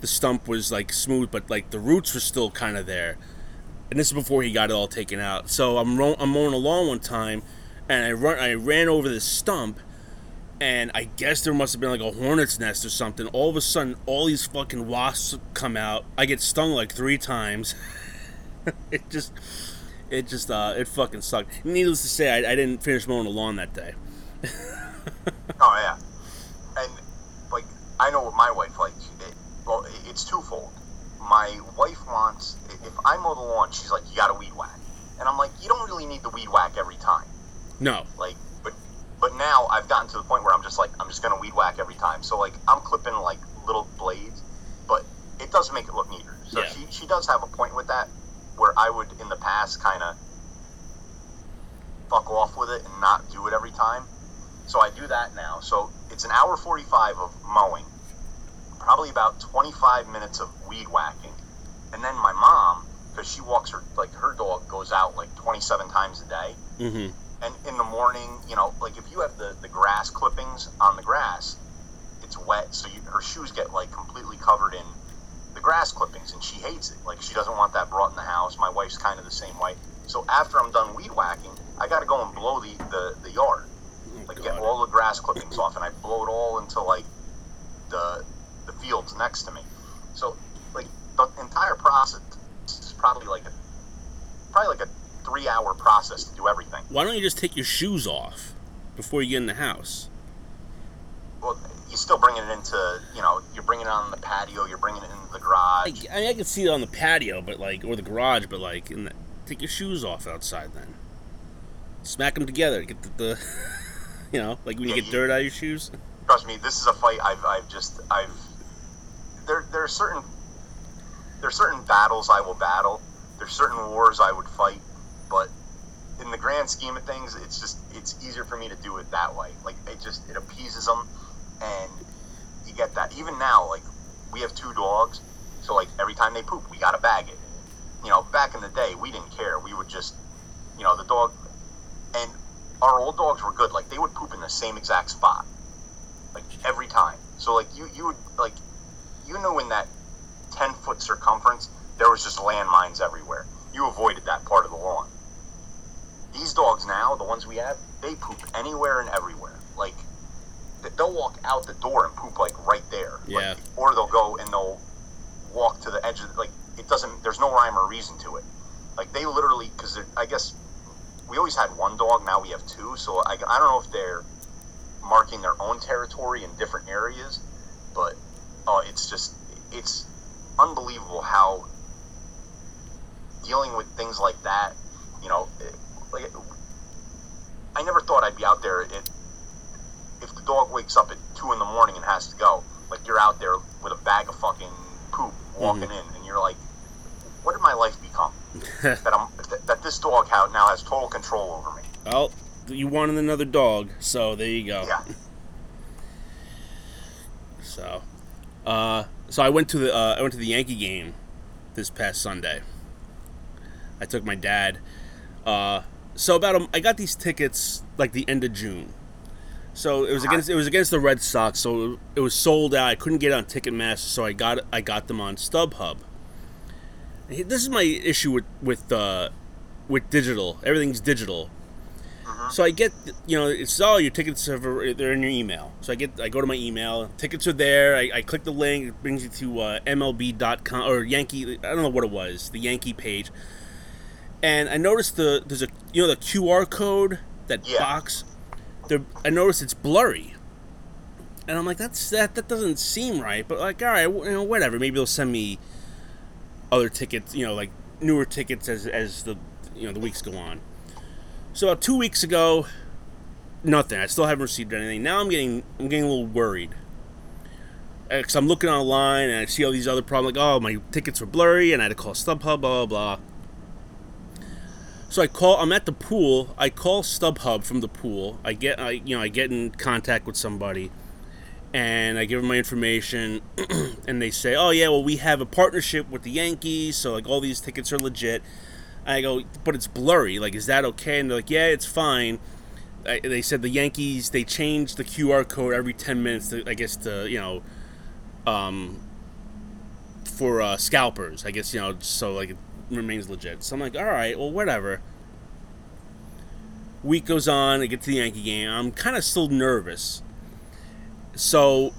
the stump was like smooth, but like the roots were still kind of there. And this is before he got it all taken out. So I'm ro- I'm mowing one time, and I run I ran over this stump, and I guess there must have been like a hornet's nest or something. All of a sudden, all these fucking wasps come out. I get stung like three times. it just, it just, uh, it fucking sucked. Needless to say, I, I didn't finish mowing the lawn that day. Oh yeah, and like I know what my wife likes. It, well, it, it's twofold. My wife wants if I mow the lawn, she's like, "You got to weed whack," and I'm like, "You don't really need the weed whack every time." No, Like, but but now I've gotten to the point where I'm just like, I'm just gonna weed whack every time. So like, I'm clipping like little blades, but it does make it look neater. So Yeah. she she does have a point with that, where I would in the past kind of fuck off with it and not do it every time. So I do that now. So it's an hour 45 of mowing, probably about 25 minutes of weed whacking, and then my mom, because she walks her like her dog goes out like 27 times a day mm-hmm. and in the morning, you know, like if you have the, the grass clippings on the grass, it's wet, so you, her shoes get like completely covered in the grass clippings, and she hates it. Like she doesn't want that brought in the house. My wife's kind of the same way. So after I'm done weed whacking, I got to go and blow the, the, the yard, like get all the grass clippings off, and I blow it all into like the the fields next to me. So like the entire process is probably like a probably like a three hour process to do everything. Why don't you just take your shoes off before you get in the house? well, you're still bringing it into, you know, you're bringing it on the patio, you're bringing it into the garage. I mean, I can see it on the patio, but like, or the garage, but like, in the, take your shoes off outside then. smack them together. Get the, the you know, like when you get dirt out of your shoes. Trust me, this is a fight I've, I've just I've there there are certain there are certain battles I will battle. There's certain wars I would fight, but in the grand scheme of things, it's just it's easier for me to do it that way. Like it just it appeases them, and you get that. Even now, like we have two dogs, so like every time they poop, we gotta bag it. You know, back in the day, we didn't care. We would just, you know, the dog, and our old dogs were good. Like they would poop in the same exact spot, like every time. So like you you would like you knew in that ten foot circumference there was just landmines everywhere. You avoided that part of the lawn. These dogs now, the ones we have, they poop anywhere and everywhere. Like they'll walk out the door and poop like right there. Yeah. Like, or they'll go and they'll walk to the edge of like it doesn't. There's no rhyme or reason to it. Like they literally because I guess we always had one dog. Now we have two. So I, I don't know if they're marking their own territory in different areas, but oh, it's just it's unbelievable how dealing with things like that. You know, like I never thought I'd be out there. It, if the dog wakes up at two in the morning and has to go, like you're out there with a bag of fucking poop walking mm-hmm. in, and you're like, what did my life become? that I'm that, that this dog now has total control over me. Well, you wanted another dog, so there you go. Yeah. So, uh, so I went to the uh, I went to the Yankee game this past Sunday. I took my dad. Uh, so about a, I got these tickets like the end of June. So it was against it was against the Red Sox. So it was sold out. I couldn't get on Ticketmaster, so I got I got them on StubHub. This is my issue with with uh, with digital. Everything's digital. Uh-huh. So I get, you know, it's all oh, your tickets are they're in your email. So I get, I go to my email, tickets are there. I, I click the link, it brings you to uh, MLB.com or Yankee. I don't know what it was, the Yankee page and I noticed the there's a you know the QR code that yeah. box. There, I noticed it's blurry, and I'm like, that's that that doesn't seem right. But like, all right, you know, whatever. Maybe they'll send me other tickets, you know, like newer tickets as as the you know the weeks go on. So about two weeks ago, nothing. I still haven't received anything. Now I'm getting I'm getting a little worried uh, because I'm looking online and I see all these other problems. Like, oh, my tickets were blurry, and I had to call StubHub, blah blah blah. So I call. I'm at the pool. I call StubHub from the pool. I get. I you know I get in contact with somebody, and I give them my information, and they say, "Oh yeah, well we have a partnership with the Yankees, so like all these tickets are legit." I go, "But it's blurry. Like, is that okay?" And they're like, "Yeah, it's fine." I, they said the Yankees they change the QR code every ten minutes. To, I guess to you know, um, for uh, scalpers. I guess you know, so like it remains legit. So I'm like, all right, well, whatever. Week goes on, I get to the Yankee game. I'm kind of still nervous. So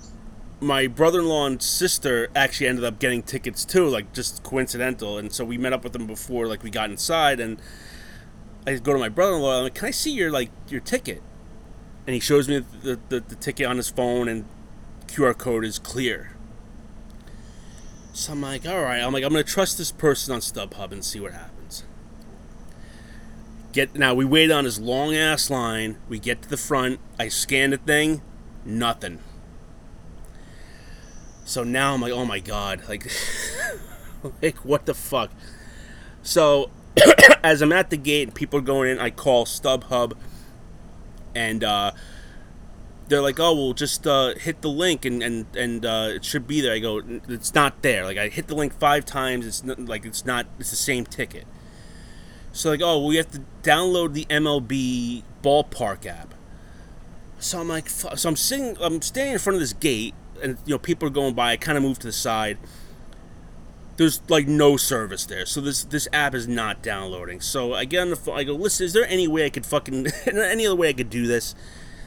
my brother-in-law and sister actually ended up getting tickets too, like just coincidental. And so we met up with them before, like we got inside, and I go to my brother-in-law. I'm like, "Can I see your like your ticket?" And he shows me the, the, the ticket on his phone, and QR code is clear. So I'm like, all right. I'm like, I'm gonna trust this person on StubHub and see what happens. Get now. We wait on his long ass line. We get to the front. I scan the thing. Nothing. So now I'm like, oh my god, like, like what the fuck? So as I'm at the gate people are going in, I call StubHub, and uh, they're like, oh, well, just uh, hit the link and and and uh, it should be there. I go, it's not there. Like I hit the link five times. It's not, like it's not. It's the same ticket. So like, oh, we have to download the MLB ballpark app. So I'm like, so I'm sitting, I'm standing in front of this gate, and you know people are going by. I kind of move to the side. There's like no service there, so this this app is not downloading. So I get on the phone. I go, listen, is there any way I could fucking any other way I could do this?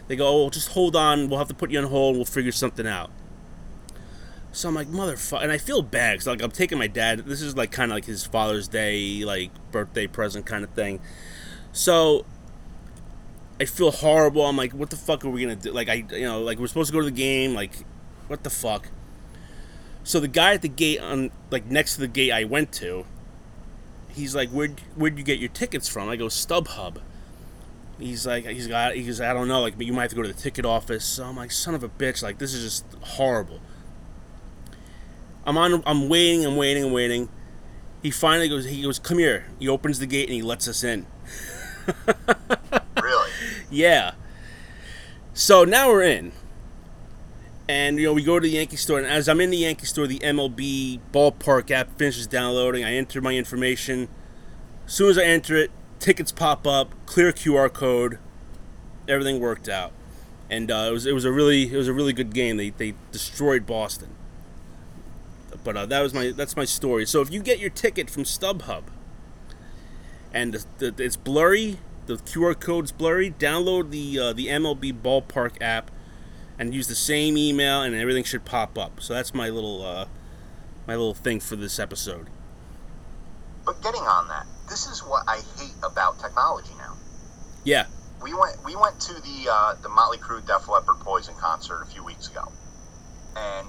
They go, oh, just hold on. We'll have to put you on hold. We'll figure something out. So I'm like, motherfucker. And I feel bad because like, I'm taking my dad. This is like kind of like his Father's Day, like birthday present kind of thing. So I feel horrible. I'm like, what the fuck are we to do? Like, I, you know, like we're supposed to go to the game. Like, what the fuck? So the guy at the gate on, like, next to the gate I went to, he's like, where'd, where'd you get your tickets from? I go, StubHub. He's like, he's got, he's, I don't know, like, but you might have to go to the ticket office. So I'm like, son of a bitch, like, this is just horrible. I'm on, I'm waiting, I'm waiting, I'm waiting. He finally goes, he goes, come here. He opens the gate and he lets us in. Really? Yeah. So now we're in. And you know, we go to the Yankee store, and as I'm in the Yankee store, the MLB ballpark app finishes downloading. I enter my information. As soon as I enter it, tickets pop up, clear QR code. Everything worked out, and uh, it was it was a really it was a really good game. They they destroyed Boston. But uh, that was my that's my story. So if you get your ticket from StubHub, and the, the, it's blurry, the QR code's blurry. Download the uh, the MLB Ballpark app and use the same email, and everything should pop up. So that's my little uh, my little thing for this episode. But getting on that, this is what I hate about technology now. Yeah, We went we went to the uh, the Motley Crue Def Leppard Poison concert a few weeks ago, and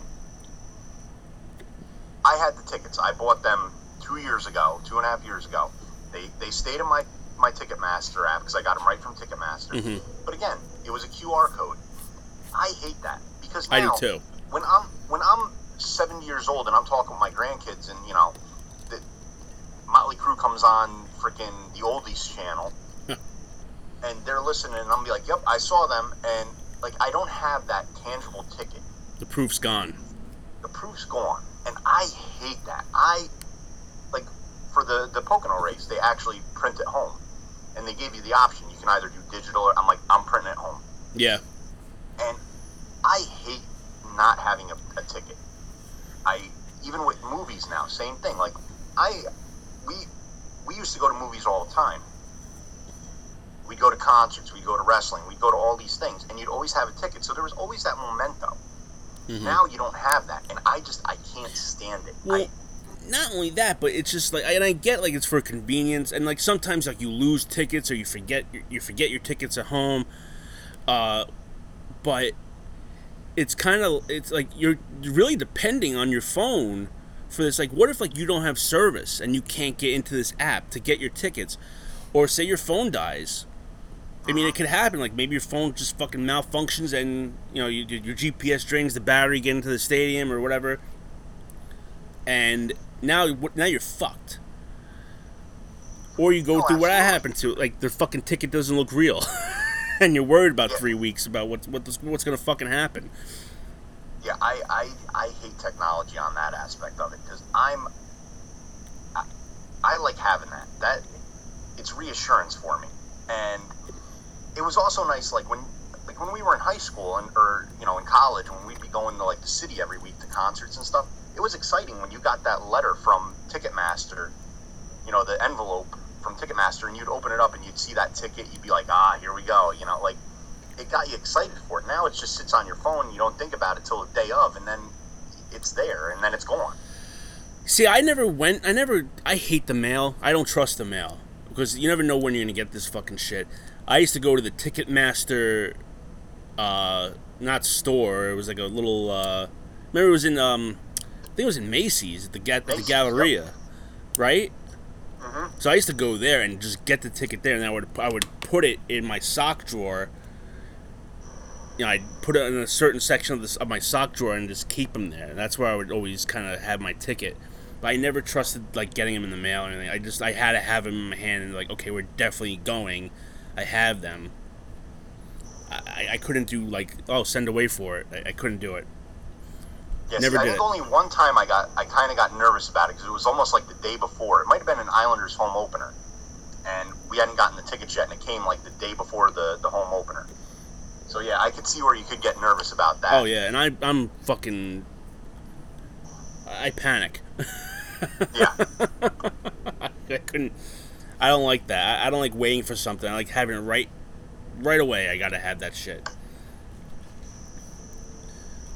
I had the tickets. I bought them two years ago, two and a half years ago. They they stayed in my my Ticketmaster app because I got them right from Ticketmaster. Mhm. But again, it was a QR code. I hate that because now I do too. when I'm when I'm 70 years old and I'm talking with my grandkids and you know the Motley Crue comes on freaking the oldies channel and they're listening and I'm be like, "Yep, I saw them." And like I don't have that tangible ticket. The proof's gone. The proof's gone. And I hate that. I like for the the Pocono race, they actually print it home. And they gave you the option. You can either do digital or I'm like, I'm printing it home. Yeah, And I hate not having a, a ticket. I even with movies now, same thing. Like I, we we used to go to movies all the time. We'd go to concerts, we'd go to wrestling, we'd go to all these things, and you'd always have a ticket. So there was always that memento. Mhm. Now you don't have that, and I just I can't stand it. Well, I, not only that, but it's just like, and I get like it's for convenience, and like sometimes like you lose tickets or you forget you forget your tickets at home, uh, but it's kind of it's like you're really depending on your phone for this. Like, what if like you don't have service and you can't get into this app to get your tickets, or say your phone dies. I mean, it could happen. Like maybe your phone just fucking malfunctions, and you know you, your GPS drains the battery, get into the stadium or whatever, and now now you're fucked. Or you go Oh, through what I happened to, like the fucking ticket doesn't look real, and you're worried about Yeah. three weeks about what's what this, what's gonna fucking happen. yeah, I, I I hate technology on that aspect of it because I'm I, I like having that. That it's reassurance for me, and it was also nice like when like when we were in high school and or you know in college when we'd be going to like the city every week to concerts and stuff. It was exciting when you got that letter from Ticketmaster, you know the envelope from Ticketmaster, and you'd open it up and you'd see that ticket. You'd be like, ah, here we go. You know, like it got you excited for it. Now it just sits on your phone. You don't think about it till the day of, and then it's there, and then it's gone. See, I never went. I never. I hate the mail. I don't trust the mail because you never know when you're gonna get this fucking shit. I used to go to the Ticketmaster, uh, not store. It was like a little. Uh, remember, it was in. Um, I think it was in Macy's at the at the Galleria, right? Mhm. So I used to go there and just get the ticket there, and I would I would put it in my sock drawer. You know, I'd put it in a certain section of this of my sock drawer and just keep them there. And that's where I would always kind of have my ticket. But I never trusted like getting them in the mail or anything. I just I had to have them in my hand and like, okay, we're definitely going. I have them. I, I- I couldn't do like oh send away for it. I, I couldn't do it. Yes, Never I did think only one time I got I kind of got nervous about it because it was almost like the day before. It might have been an Islanders home opener, and we hadn't gotten the tickets yet, and it came like the day before the the home opener. So yeah, I could see where you could get nervous about that. Oh yeah, and I I'm fucking. I panic. Yeah. I couldn't. I don't like that. I, don't like waiting for something. I like having it right, right away. I gotta have that shit.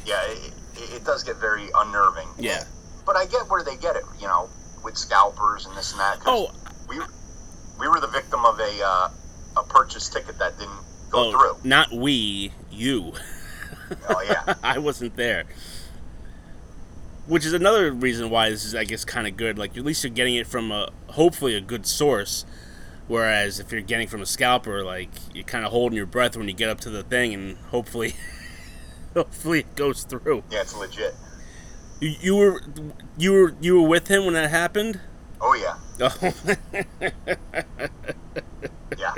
yeah, it, it, does get very unnerving. Yeah. But I get where they get it, you know, with scalpers and this and that. 'cause Oh, we we were the victim of a uh, a purchase ticket that didn't go oh, through. not we, you. Oh yeah, I wasn't there. Which is another reason why this is, I guess, kind of good. Like at least you're getting it from a hopefully a good source. Whereas if you're getting from a scalper, like you're kind of holding your breath when you get up to the thing, and hopefully, hopefully it goes through. Yeah, it's legit. You, you were you were you were with him when that happened. Oh yeah, Oh. yeah.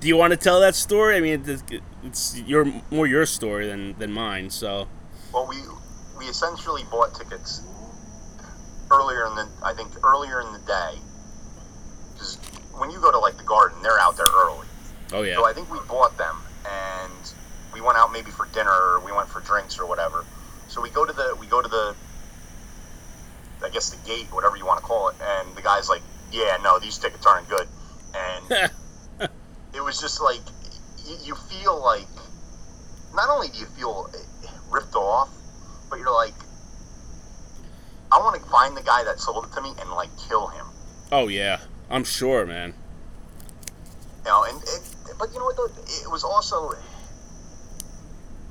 Do you want to tell that story? I mean, it's, it's your more your story than than mine. So Well, we we essentially bought tickets earlier in the I think earlier in the day because when you go to like the garden, they're out there early. oh yeah, So I think we bought them and we went out maybe for dinner or we went for drinks or whatever. So we go to the we go to the I guess the gate, whatever you want to call it, and the guy's like, "Yeah, no, these tickets aren't good." And it was just like you, you feel like not only do you feel eh, ripped off, but you're like, I want to find the guy that sold it to me and like kill him. oh yeah, I'm sure, man. You know, and it, but you know what? Though? It was also,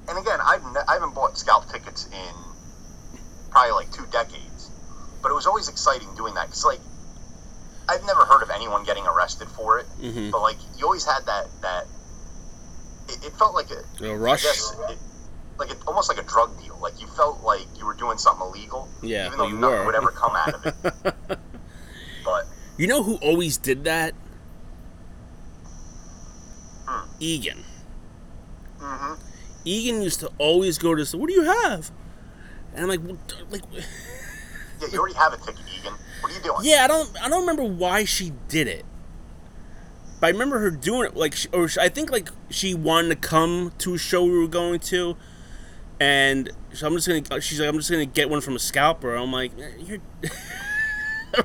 and again, I've ne- I haven't bought scalp tickets in probably like two decades, but it was always exciting doing that because like I've never heard of anyone getting arrested for it, hmm but like you always had that that it, it felt like a A rush. it, like it, almost like a drug deal. Like you felt like you were doing something illegal, Yeah, even though you nothing were. would ever come out of it. but You know who always did that? Hmm. Egan. hmm Egan used to always go to. the What do you have? And I'm like, "What the- like, yeah, you already have a ticket, Egan. What are you doing? yeah, I don't, I don't remember why she did it. But I remember her doing it, like, or I think like she wanted to come to a show we were going to, and so I'm just gonna. She's like, I'm just gonna get one from a scalper. I'm like, "Eh, you're.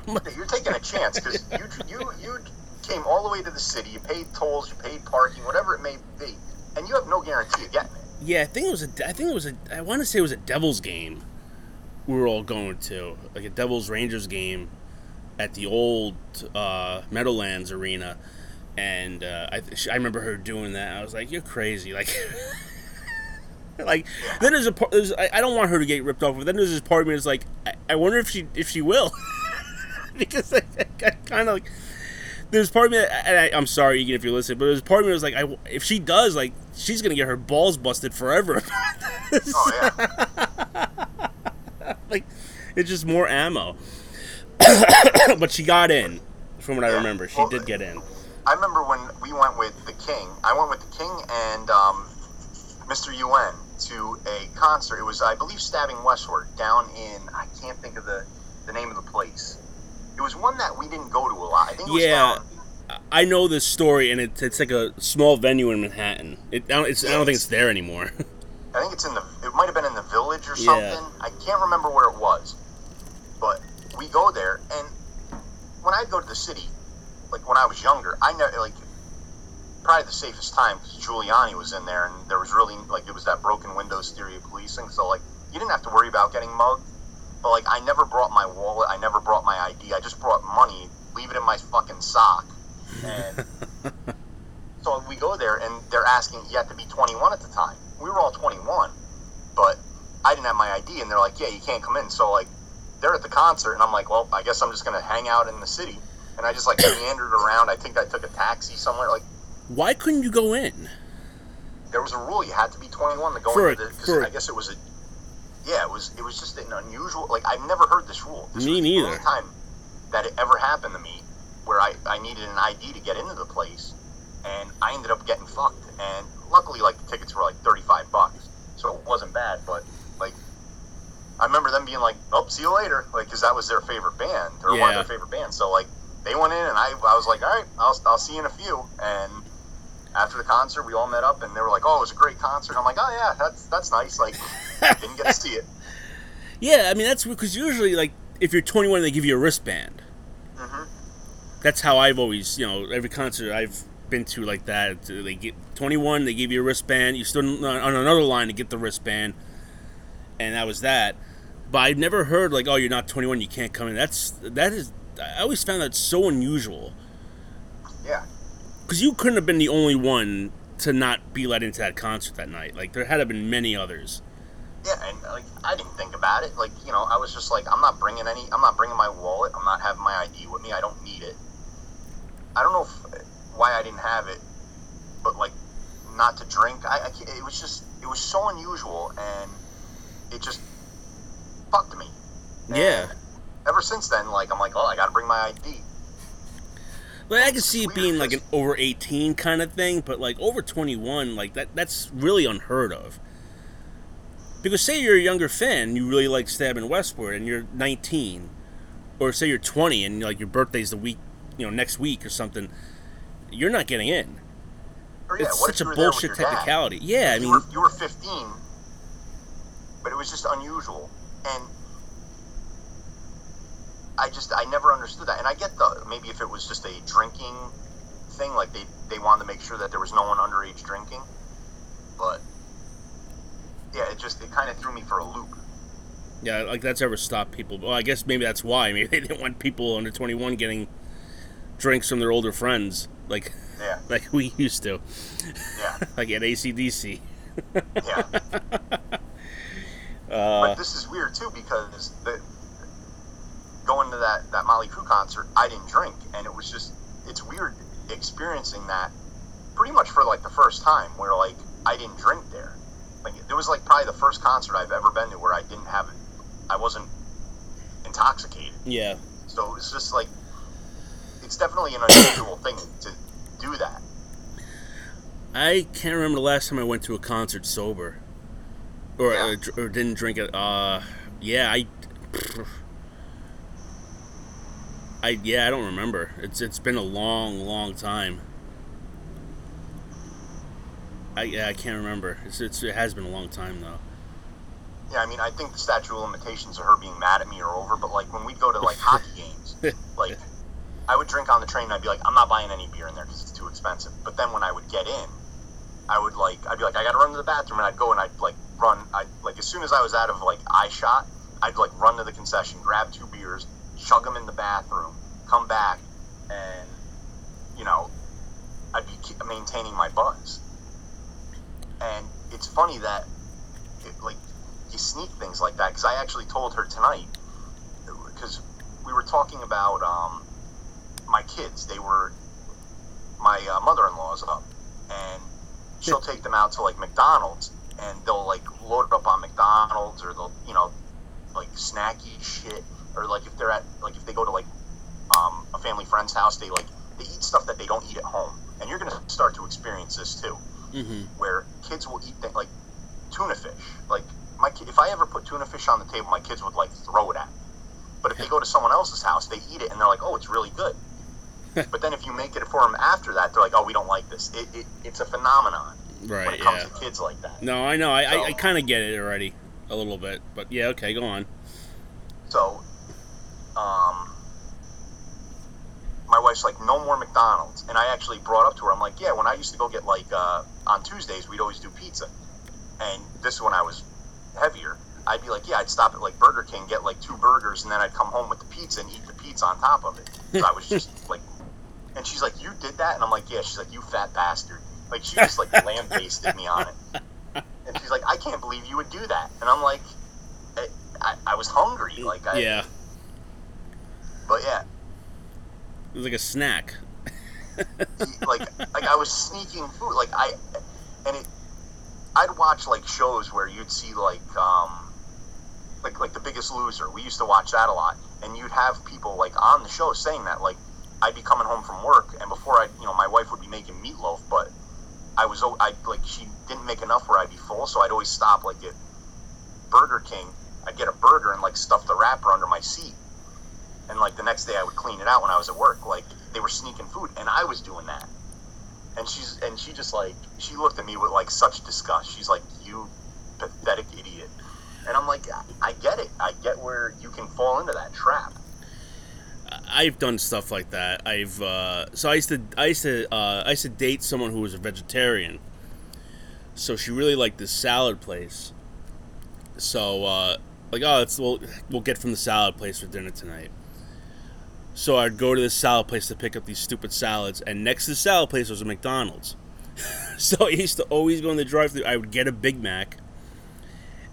I'm like, You're taking a chance because you you you came all the way to the city. You paid tolls, you paid parking, whatever it may be, and you have no guarantee of getting it. Yeah, I think it was a. I think it was a. I want to say it was a Devils game. We were all going to like a Devils Rangers game at the old uh, Meadowlands Arena, and uh, I I remember her doing that. I was like, "You're crazy!" Like, like then there's a part. There's, I, I don't want her to get ripped off, but then there's this part of me that's like, I, I wonder if she if she will, because I, I kind of like there's part of me that, and I, I'm sorry, Egan, if you're listening, but there's part of me that was like, I, if she does, like, she's gonna get her balls busted forever. Oh yeah, like, it's just more ammo. but she got in, from what I remember. She Well, did get in. I remember when we went with the King. I went with the King and um, Mr. UN to a concert. It was, I believe, Stabbing Westward down in I can't think of the the name of the place. It was one that we didn't go to a lot. I think it was Yeah. I know this story, and it, it's like a small venue in Manhattan. It, I, don't, it's, I don't think it's there anymore. I think it's in the. It might have been in the village or Yeah. something. I can't remember where it was, but we go there, and when I go to the city, like when I was younger, I know like probably the safest time because Giuliani was in there, and there was really like it was that broken windows theory of policing. So like you didn't have to worry about getting mugged. But like I never brought my wallet. I never brought my ID. I just brought money. Leave it in my fucking sock. And so we go there, and they're asking you have to be 21 at the time. We were all 21, but I didn't have my ID, and they're like, yeah, you can't come in. So like they're at the concert, and I'm like, well, I guess I'm just gonna hang out in the city. And I just like meandered around. I think I took a taxi somewhere. Like Why couldn't you go in? there was a rule you had to be 21 to go For into a- the. 'cause for I guess it was a. Yeah, it was. It was just an unusual. Like I've never heard this rule. This Me neither. Time that it ever happened to me, where I I needed an ID to get into the place, and I ended up getting fucked. And luckily, like the tickets were like 35 bucks, so it wasn't bad. But like, I remember them being like, "Oh, see you later," like because that was their favorite band or one of their favorite bands. So like, they went in, and I I was like, "All right, I'll I'll see you in a few." And after the concert, we all met up, and they were like, "Oh, it was a great concert." I'm like, "Oh yeah, that's that's nice." Like, didn't get to see it. Yeah, I mean that's because usually like if you're 21, they give you a wristband. hmm That's how I've always, you know, every concert I've been to like that. They get 21, they give you a wristband. You stood on on another line to get the wristband, and that was that. But I've never heard like, oh, you're not 21, you can't come in. That's that is. I always found that so unusual Yeah, because you couldn't have been the only one to not be let into that concert that night. Like there had to have been many others. Yeah, and like I didn't think about it. Like you know, I was just like, I'm not bringing any. I'm not bringing my wallet. I'm not having my ID with me. I don't need it. I don't know if, why I didn't have it, but like not to drink. I, I it was just it was so unusual and it just fucked me. And Yeah. Ever since then, like I'm like, oh, I got to bring my ID. Like I can see it being like an over eighteen kind of thing, but like over twenty one, like that that's really unheard of. Because say you're a younger fan, you really like Stabbing Westward, and you're nineteen, or say you're twenty and like your birthday's the week, you know, next week or something, you're not getting in. Or, yeah, it's such a you were there with bullshit your dad? technicality. Yeah, I you mean, were, you were 15, but it was just unusual, and I just I never understood that. And I get the maybe if it was just a drinking thing, like they they wanted to make sure that there was no one underage drinking, but yeah, it just it kind of threw me for a loop. yeah, like that's ever stopped people. Well, I guess maybe that's why. Maybe they didn't want people under twenty one getting drinks from their older friends, like Yeah, like we used to, yeah, like at ACDC. yeah. Uh, but this is weird too because the going to that that Motley Crue concert, I didn't drink, and it was just it's weird experiencing that pretty much for like the first time where like I didn't drink there. Like it was like probably the first concert I've ever been to where I didn't have I wasn't intoxicated. yeah. So it's just like it's definitely an unusual thing to do that. I can't remember the last time I went to a concert sober, or Yeah. uh, or didn't drink it. Uh, yeah, I, I yeah, I don't remember. It's it's been a long, long time. I yeah, I can't remember. It's, it's it has been a long time though. Yeah, I mean, I think the statute of limitations of her being mad at me are over. But like when we'd go to like hockey games, like I would drink on the train and I'd be like, I'm not buying any beer in there because it's too expensive. But then when I would get in, I would like, I'd be like, I gotta run to the bathroom, and I'd go and I'd like run. I like as soon as I was out of like eye shot, I'd like run to the concession, grab two beers, chug them in the bathroom, come back, and you know, I'd be maintaining my buzz. And it's funny that, it, like, you sneak things like that because I actually told her tonight because we were talking about um, my kids. They were my uh, mother-in-law's up, and she'll take them out to like McDonald's, and they'll like load it up on McDonald's, or they'll you know like snacky shit, or like if they're at like if they go to like um, a family friend's house, they like they eat stuff that they don't eat at home, and you're gonna start to experience this too Mm-hmm. where kids will eat things like tuna fish. Like my ki- if I ever put tuna fish on the table, my kids would like throw it at me. But if they go to someone else's house, they eat it and they're like, "Oh, it's really good." but then if you make it for them after that, they're like, "Oh, we don't like this." It, it, it's a phenomenon right, when it comes Yeah. to kids like that. No, I know. I I, I kind of get it already, a little bit. But yeah, okay, go on. So, um, my wife's like, no more McDonald's. And I actually brought up to her, I'm like, yeah, when I used to go get, like, uh, on Tuesdays, we'd always do pizza. And this is when I was heavier. I'd be like, yeah, I'd stop at, like, Burger King, get, like, two burgers, and then I'd come home with the pizza and eat the pizza on top of it. So I was just, like, and she's like, you did that? And I'm like, yeah. She's like, you fat bastard. Like, she just, like, lambasted me on it. And she's like, I can't believe you would do that. And I'm like, I, I, I was hungry. Like, I, yeah, but yeah, it was like a snack. like like I was sneaking food. Like I and it I'd watch like shows where you'd see like um like like the biggest loser. We used to watch that a lot. And you'd have people like on the show saying that like I'd be coming home from work and before I you know, my wife would be making meatloaf, but I was I like she didn't make enough where I'd be full, so I'd always stop like at Burger King. I'd get a burger and like stuff the wrapper under my seat. And like the next day I would clean it out when I was at work. Like they were sneaking food and I was doing that. And she's and she just like she looked at me with like such disgust. She's like, "You pathetic idiot." And I'm like, I, get it. I get where you can fall into that trap. I've done stuff like that. I've uh, so I used to I used to uh, I used to date someone who was a vegetarian. So she really liked this salad place. So uh, like oh, it's we'll we'll get from the salad place for dinner tonight. So I'd go to this salad place to pick up these stupid salads, and next to the salad place was a McDonald's. so I used to always go in the drive-thru. I would get a Big Mac,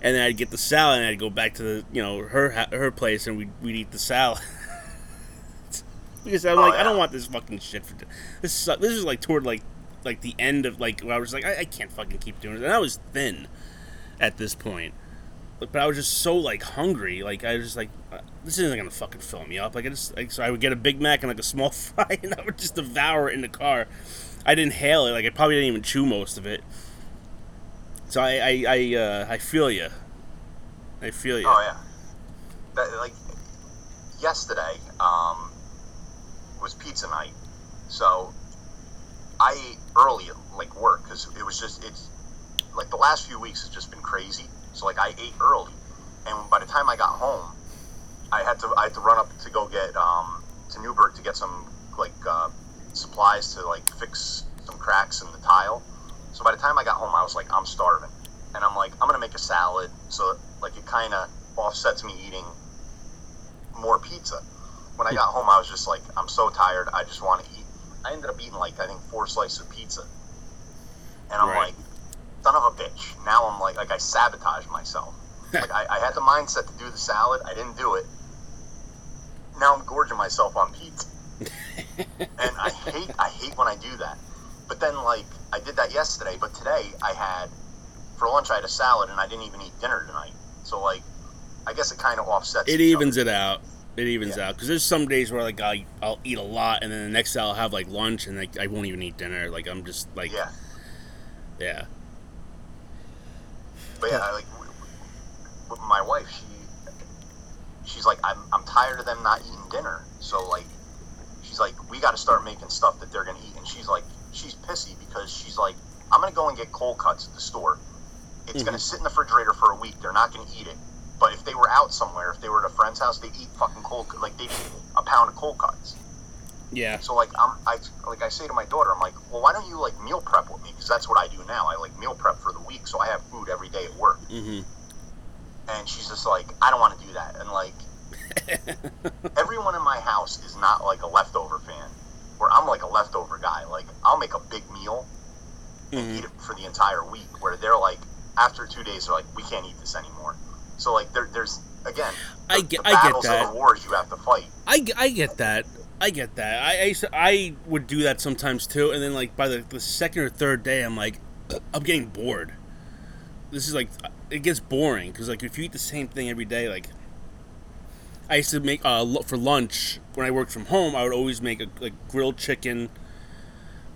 and then I'd get the salad, and I'd go back to the you know her her place, and we'd, we'd eat the salad. because I'm Oh, like, I don't want this fucking shit for this. Suck. This is like toward like like the end of like I was like, I, I can't fucking keep doing it, and I was thin at this point. But I was just so like hungry, like I was just like, uh, this isn't gonna fucking fill me up. Like I just like so I would get a Big Mac and like a small fry, and I would just devour it in the car. I'd inhale it, like I probably didn't even chew most of it. So I I I, uh, I feel you. I feel you. Oh yeah. That, like yesterday um, was pizza night, so I ate early like work because it was just it's like the last few weeks has just been crazy. So like I ate early, and by the time I got home, I had to I had to run up to go get um, to Newburgh to get some like uh, supplies to like fix some cracks in the tile. So by the time I got home, I was like, I'm starving, and I'm like, I'm gonna make a salad. So like it kind of offsets me eating more pizza. When I got home, I was just like, I'm so tired. I just want to eat. I ended up eating like I think four slices of pizza, and I'm Right. like, son of a bitch. Now I'm like, like I sabotaged myself. like I, I had the mindset to do the salad. I didn't do it. Now I'm gorging myself on pizza, and I hate I hate when I do that. But then like I did that yesterday, but today I had for lunch I had a salad and I didn't even eat dinner tonight. So like I guess it kind of offsets. it evens other. it out. It evens Yeah. out because there's some days where like I I'll eat a lot and then the next day I'll have like lunch and like I won't even eat dinner. Like I'm just like Yeah, yeah. But yeah, I, like with my wife, she she's like I'm I'm tired of them not eating dinner. So like she's like we got to start making stuff that they're gonna eat, and she's like she's pissy because she's like I'm gonna go and get cold cuts at the store. It's gonna mm-hmm. sit in the refrigerator for a week. They're not gonna eat it. But if they were out somewhere, if they were at a friend's house, they eat fucking cold. Like they eat a pound of cold cuts. Yeah. So like I'm, I like I say to my daughter, I'm like, well, why don't you like meal prep with me? Because that's what I do now. I like meal prep for the week, so I have food every day at work. hmm And she's just like, I don't want to do that. And like, everyone in my house is not like a leftover fan, where I'm like a leftover guy. Like I'll make a big meal and Mhm. eat it for the entire week. Where they're like, after two days, they're like, we can't eat this anymore. So like, there, there's again, the, I get- the I get battles that. of the wars you have to fight. I, I get that. I get that. I, I used to- I would do that sometimes too, and then like by the, the second or third day, I'm like, I'm getting bored. This is like, it gets boring because like if you eat the same thing every day, like, I used to make uh for lunch when I worked from home. I would always make a like grilled chicken.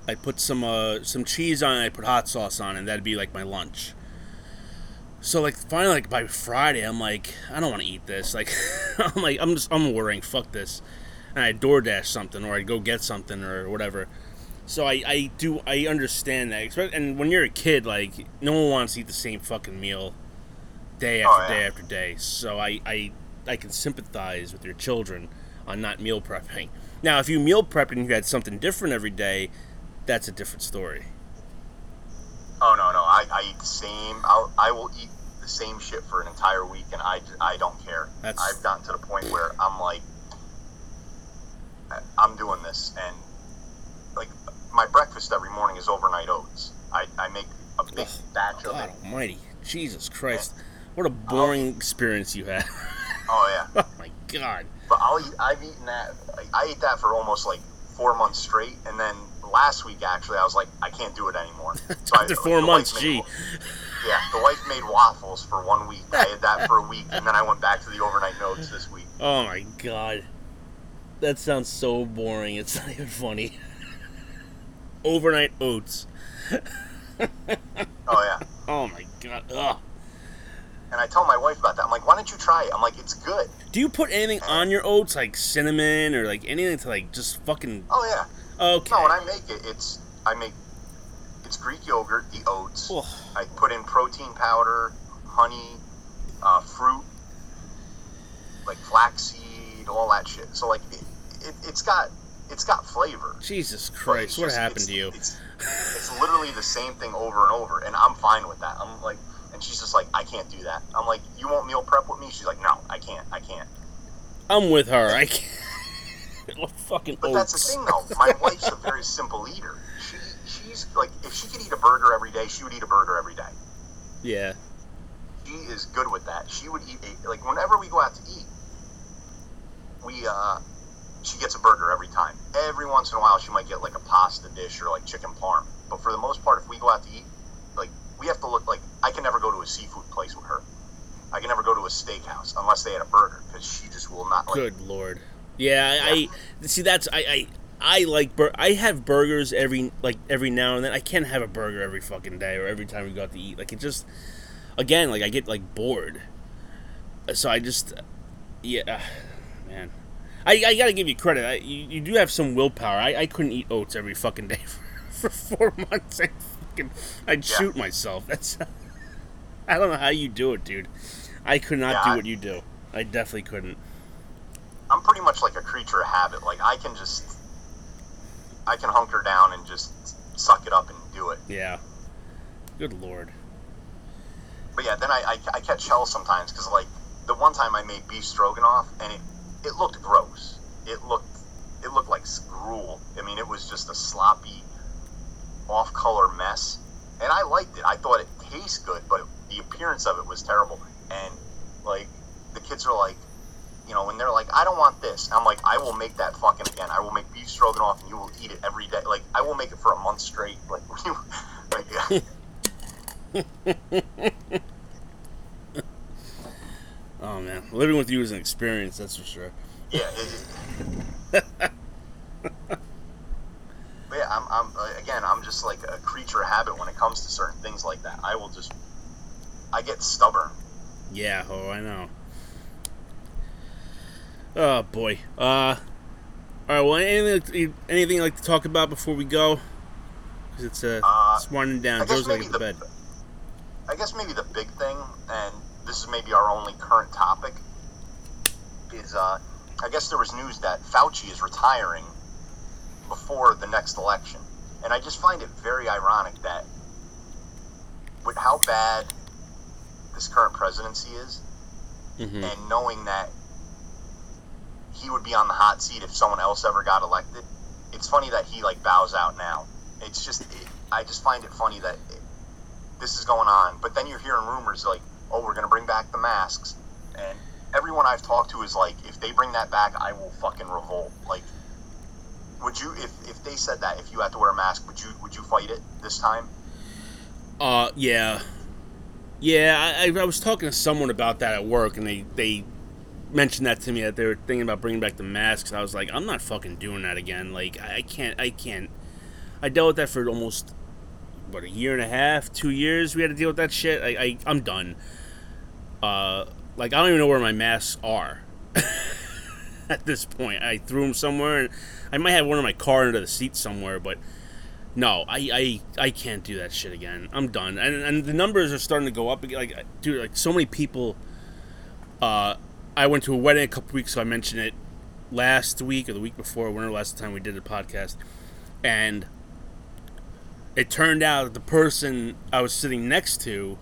I put some uh some cheese on it. I put hot sauce on it. And that'd be like my lunch. So like finally like by Friday I'm like I don't want to eat this like I'm like I'm just I'm ordering fuck this and I DoorDash something or I'd go get something or whatever so I, I do I understand that and when you're a kid like no one wants to eat the same fucking meal day Oh, after yeah. day after day so I, I I can sympathize with your children on not meal prepping now if you meal prepped and you had something different every day that's a different story Oh no, no, I, I eat the same. I'll, I will eat the same shit for an entire week, and I, I don't care. That's- I've gotten to the point where I'm like, I'm doing this, and like my breakfast every morning is overnight oats. I, I make a big batch of God it. almighty Jesus Christ what a boring experience you had Oh yeah, oh my god but I'll eat. I've eaten that. I, I ate that for almost like four months straight, and then last week actually I was like, I can't do it anymore. So I- after four the months wife made- gee Yeah, the wife made waffles for one week. I had that for a week, and then I went back to the overnight oats this week. Oh my god. That sounds so boring. It's not even funny. Overnight oats. Oh yeah. Oh my god. Ugh. And I tell my wife about that. I'm like, why don't you try it? I'm like, it's good. Do you put anything on your oats like cinnamon or like anything to like just fucking Oh yeah. Okay. No, when I make it, it's I make it's Greek yogurt, the oats. I put in protein powder, honey, uh, fruit, like flaxseed, all that shit. So like, it, it, it's got it's got flavor. Jesus Christ, what just- happened to you? It's, it's literally the same thing over and over, and I'm fine with that. I'm like, and she's just like, I can't do that. I'm like, you won't meal prep with me? She's like, no, I can't, I can't. I'm with her. I can't. Fucking But oats. that's the thing, though. My wife's a very simple eater. She, she's like, if she could eat a burger every day, she would eat a burger every day. Yeah. She is good with that. She would eat a, like whenever we go out to eat, we uh, she gets a burger every time. Every once in a while, she might get like a pasta dish or like chicken parm. But for the most part, if we go out to eat, like we have to look like I can never go to a seafood place with her. I can never go to a steakhouse unless they had a burger because she just will not. Like, Good lord. Yeah, I, I see. That's I, I I like bur- I have burgers every like every now and then. I can't have a burger every fucking day or every time we go out to eat. Like it just again like I get like bored. So I just yeah, man. I, I gotta give you credit. I, you, you do have some willpower. I, I couldn't eat oats every fucking day for, for four months. I fucking I'd Yeah. shoot myself. That's I don't know how you do it, dude. I could not Yeah, do I- what you do. I definitely couldn't. I'm pretty much like a creature of habit. Like I can just, I can hunker down and just suck it up and do it. Yeah. Good lord. But yeah, then I, I, I catch hell sometimes because like the one time I made beef stroganoff and it, it looked gross. It looked it looked like gruel. I mean, it was just a sloppy, off-color mess. And I liked it. I thought it tasted good, but the appearance of it was terrible. And like the kids are like, you know, when they're like, I don't want this. I'm like, I will make that fucking again. I will make beef stroganoff and you will eat it every day. Like I will make it for a month straight. Like, like Oh man, living with you is an experience, that's for sure. Yeah. It, but yeah, I'm, I'm again, I'm just like a creature of habit when it comes to certain things like that. I will just, I get stubborn. Yeah, oh I know. Oh boy. Uh, all right. Well, anything anything you'd like to talk about before we go? 'Cause it's uh, Uh, it's winding I down. guess Joe's gonna maybe get to bed. I guess maybe the big thing, and this is maybe our only current topic, is uh, I guess there was news that Fauci is retiring before the next election, and I just find it very ironic that with how bad this current presidency is, hmm and knowing that he would be on the hot seat if someone else ever got elected, it's funny that he like bows out now. It's just, it, I just find it funny that it, this is going on. But then you're hearing rumors like, oh, we're gonna bring back the masks, and everyone I've talked to is like, if they bring that back, I will fucking revolt. Like, would you, if if they said that, if you had to wear a mask, would you would you fight it this time? Uh, yeah, yeah. I, I was talking to someone about that at work, and they they mentioned that to me that they were thinking about bringing back the masks. I was like, I'm not fucking doing that again. Like, I can't. I can't. I dealt with that for almost what a year and a half, two years. We had to deal with that shit. I, I I'm done. Uh, like I don't even know where my masks are. At this point, I threw them somewhere, and I might have one in my car under the seat somewhere, but no, I, I I can't do that shit again. I'm done. And and the numbers are starting to go up. Like, dude, like so many people. Uh, I went to a wedding a couple weeks ago. I mentioned it last week or the week before, whenever the last time we did the podcast, and it turned out that the person I was sitting next to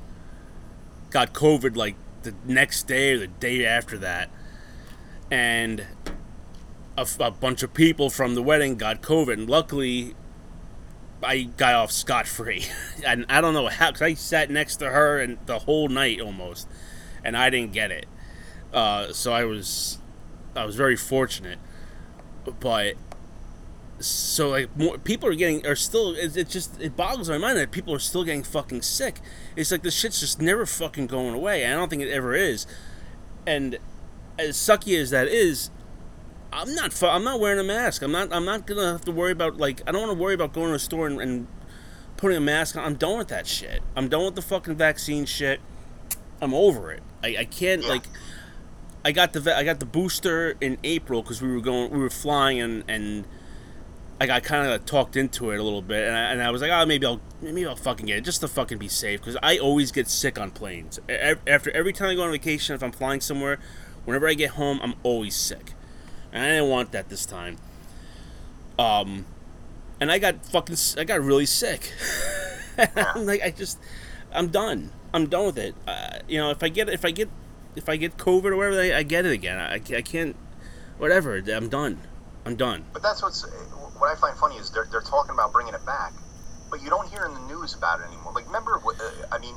got COVID like the next day or the day after that, and a bunch of people from the wedding got COVID. And luckily, I got off scot free, and I don't know how because I sat next to her and the whole night almost, and I didn't get it. Uh, so I was, I was very fortunate, but so like more people are getting are still it, it just it boggles my mind that people are still getting fucking sick. It's like the shit's just never fucking going away. I don't think it ever is. And as sucky as that is, I'm not. fu- I'm not wearing a mask. I'm not. I'm not gonna have to worry about like. I don't want to worry about going to a store and, and putting a mask on. I'm done with that shit. I'm done with the fucking vaccine shit. I'm over it. I, I can't like. I got the I got the booster in April because we were going we were flying and and I got kind of talked into it a little bit and I, and I was like oh maybe I'll maybe I'll fucking get it just to fucking be safe. Because I always get sick on planes. After every time I go on vacation if I'm flying somewhere whenever I get home I'm always sick. And I didn't want that this time. Um and I got fucking I got really sick. I'm like I just I'm done. I'm done with it. Uh, you know if I get if I get if I get COVID or whatever I, I get it again. I, I can't whatever I'm done. I'm done. But that's what's what I find funny is they're, they're talking about bringing it back, but you don't hear in the news about it anymore. Like, remember, what- uh, I mean,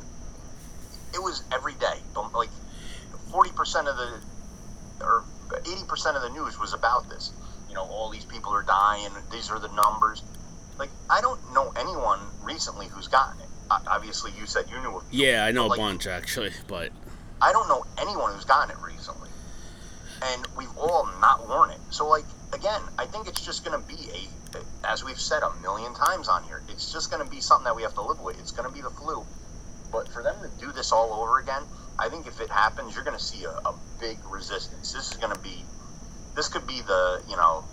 it was every day. Like, forty percent of the or eighty percent of the news was about this. you know, all these people are dying. These are the numbers. Like, I don't know anyone recently who's gotten it. Obviously, you said you knew. Yeah, I know a bunch actually, but I don't know anyone who's gotten it recently, and we've all not worn it. So, like, again, I think it's just going to be a, as we've said a million times on here, it's just going to be something that we have to live with. It's going to be the flu. But for them to do this all over again, I think if it happens, you're going to see a, a big resistance. This is going to be, this could be the, you know,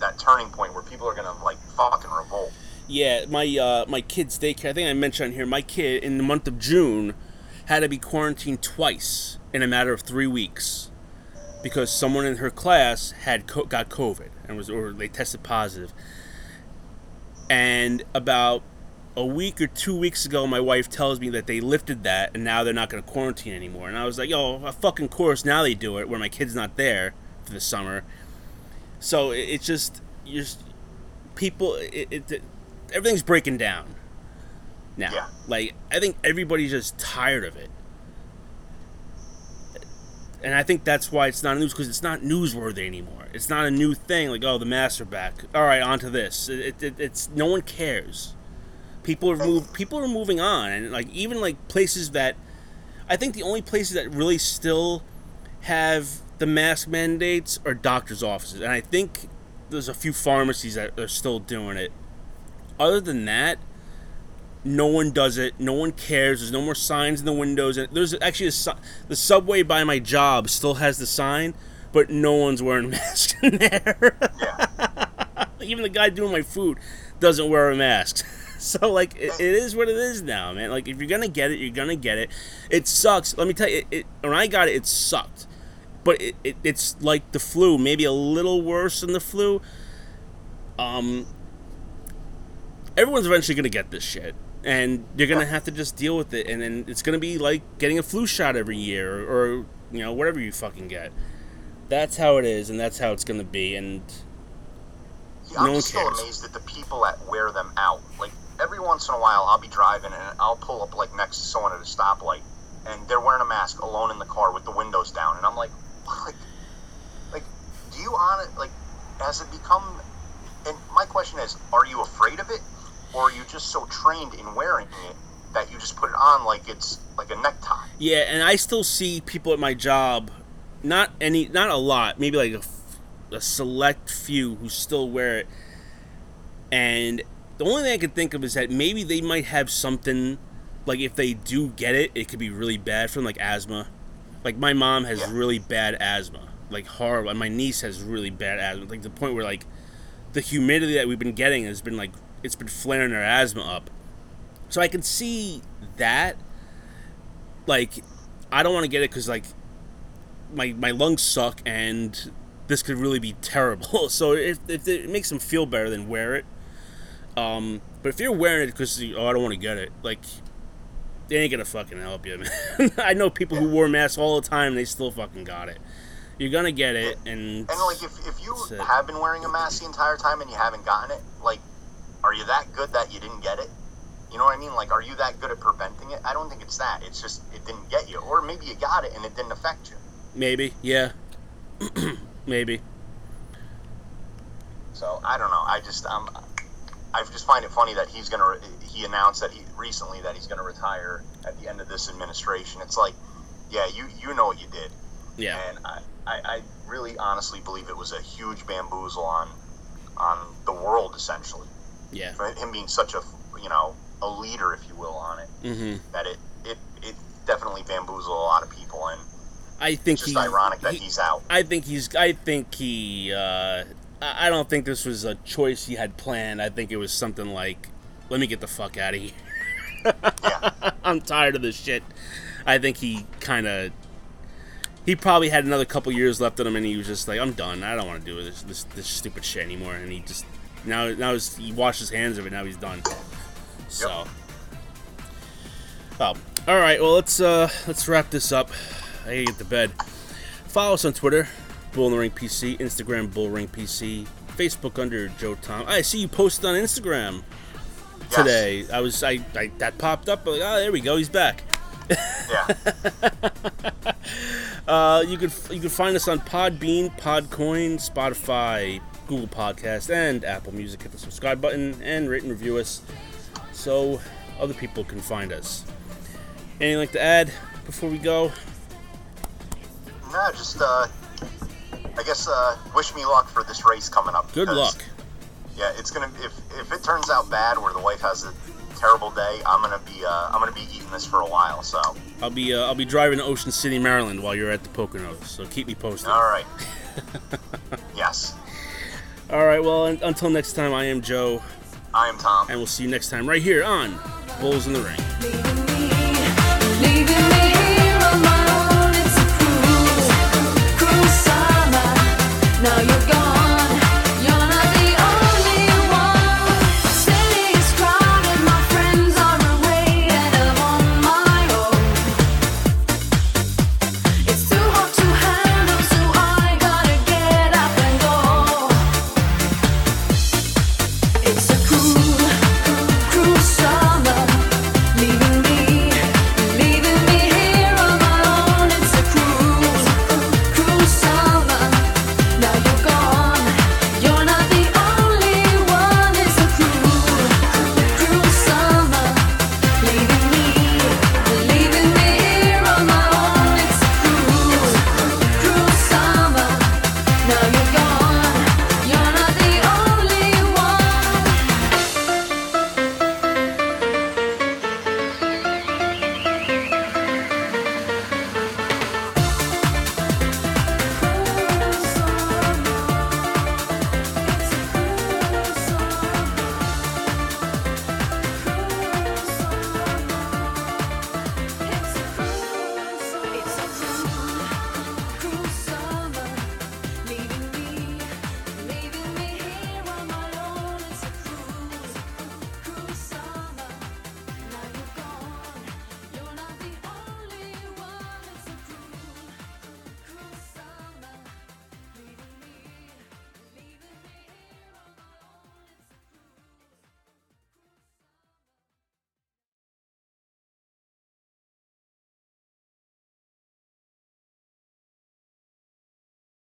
that turning point where people are going to like fucking revolt. Yeah, my uh, my kid's daycare. I think I mentioned on here. My kid in the month of June had to be quarantined twice in a matter of three weeks because someone in her class had co- got COVID and was or they tested positive. And about a week or two weeks ago, my wife tells me that they lifted that and now they're not going to quarantine anymore. And I was like, "Yo, a fucking course now they do it where my kid's not there for the summer." So it's just you just people it, it, everything's breaking down now. Yeah. Like I think everybody's just tired of it and I think that's why it's not news because it's not newsworthy anymore. It's not a new thing. Like, oh, the masks are back. All right, on to this. It, it, it's no one cares. People are move. People are moving on, and like even like places that, I think the only places that really still have the mask mandates are doctors' offices, and I think there's a few pharmacies that are still doing it. Other than that, no one does it. No one cares. There's no more signs in the windows. And there's actually a, the subway by my job still has the sign, but no one's wearing masks in there. Yeah. Even the guy doing my food doesn't wear a mask. So like it, it is what it is now, man. Like if you're gonna get it, you're gonna get it. It sucks. Let me tell you, it, it, when I got it, it sucked. But it, it, it's like the flu, maybe a little worse than the flu. Um, everyone's eventually gonna get this shit and you're gonna have to just deal with it, and then it's gonna be like getting a flu shot every year, or, or you know whatever you fucking get. That's how it is, and that's how it's gonna be, and yeah, I'm no just still amazed at the people that wear them out. Like every once in a while, I'll be driving and I'll pull up like next to someone at a stoplight, and they're wearing a mask alone in the car with the windows down, and I'm like, like, like, do you on it? Like, has it become? And my question is, are you afraid of it? Or you're you just so trained in wearing it that you just put it on like it's like a necktie? Yeah, and I still see people at my job, not any, not a lot, maybe like a, a select few who still wear it, and the only thing I can think of is that maybe they might have something, like if they do get it, it could be really bad for them, like asthma. Like my mom has yeah. really bad asthma, like horrible. And my niece has really bad asthma, like the point where like the humidity that we've been getting has been like it's been flaring her asthma up. So I can see that. Like, I don't want to get it because like my my lungs suck and this could really be terrible. So if, if it makes them feel better, then wear it. Um, but if you're wearing it because oh I don't want to get it, like they ain't gonna fucking help you, man. I know people who wore masks all the time and they still fucking got it. You're gonna get it, and and like if, if you have been wearing a mask the entire time and you haven't gotten it, like are you that good that you didn't get it? You know what I mean? Like, are you that good at preventing it? I don't think it's that. It's just it didn't get you, or maybe you got it and it didn't affect you. Maybe, yeah, maybe. So I don't know. I just um, I just find it funny that he's gonna. He announced that he recently that he's gonna retire at the end of this administration. It's like, yeah, you you know what you did. Yeah. And I, I, I really honestly believe it was a huge bamboozle on on the world essentially. Yeah. For him being such a you know a leader, if you will, on it, mm-hmm. that it it it definitely bamboozled a lot of people, and I think it's just he, ironic that he, he's out. I think he's. I think he. Uh, I don't think this was a choice he had planned. I think it was something like, "Let me get the fuck out of here." yeah. I'm tired of this shit. I think he kind of. He probably had another couple years left in him, and he was just like, "I'm done. I don't want to do this this this stupid shit anymore." And he just now, now he washed his hands of it. Now he's done. So, oh, all right. Well, let's uh let's wrap this up. I gotta get to bed. Follow us on Twitter, Bull in the Ring PC, Instagram, Bull Ring PC, Facebook under Joe Tom. I see you posted on Instagram today. Yes. I was I, I that popped up. Like, oh, there we go. He's back. Yeah. Uh, you could you can find us on Podbean, Podcoin, Spotify, Google Podcast, and Apple Music. Hit the subscribe button and rate and review us so other people can find us. Anything like to add before we go? Nah, just uh, I guess uh, wish me luck for this race coming up. Good luck. Yeah, it's gonna if if it turns out bad where the wife has a terrible day, I'm gonna be uh, I'm gonna be eating this for a while. So I'll be uh, I'll be driving to Ocean City, Maryland, while you're at the Poconos. So keep me posted. all right. yes, All right. Well, until next time, I am Joe, I am Tom. and we'll see you next time right here on Bulls in the Ring.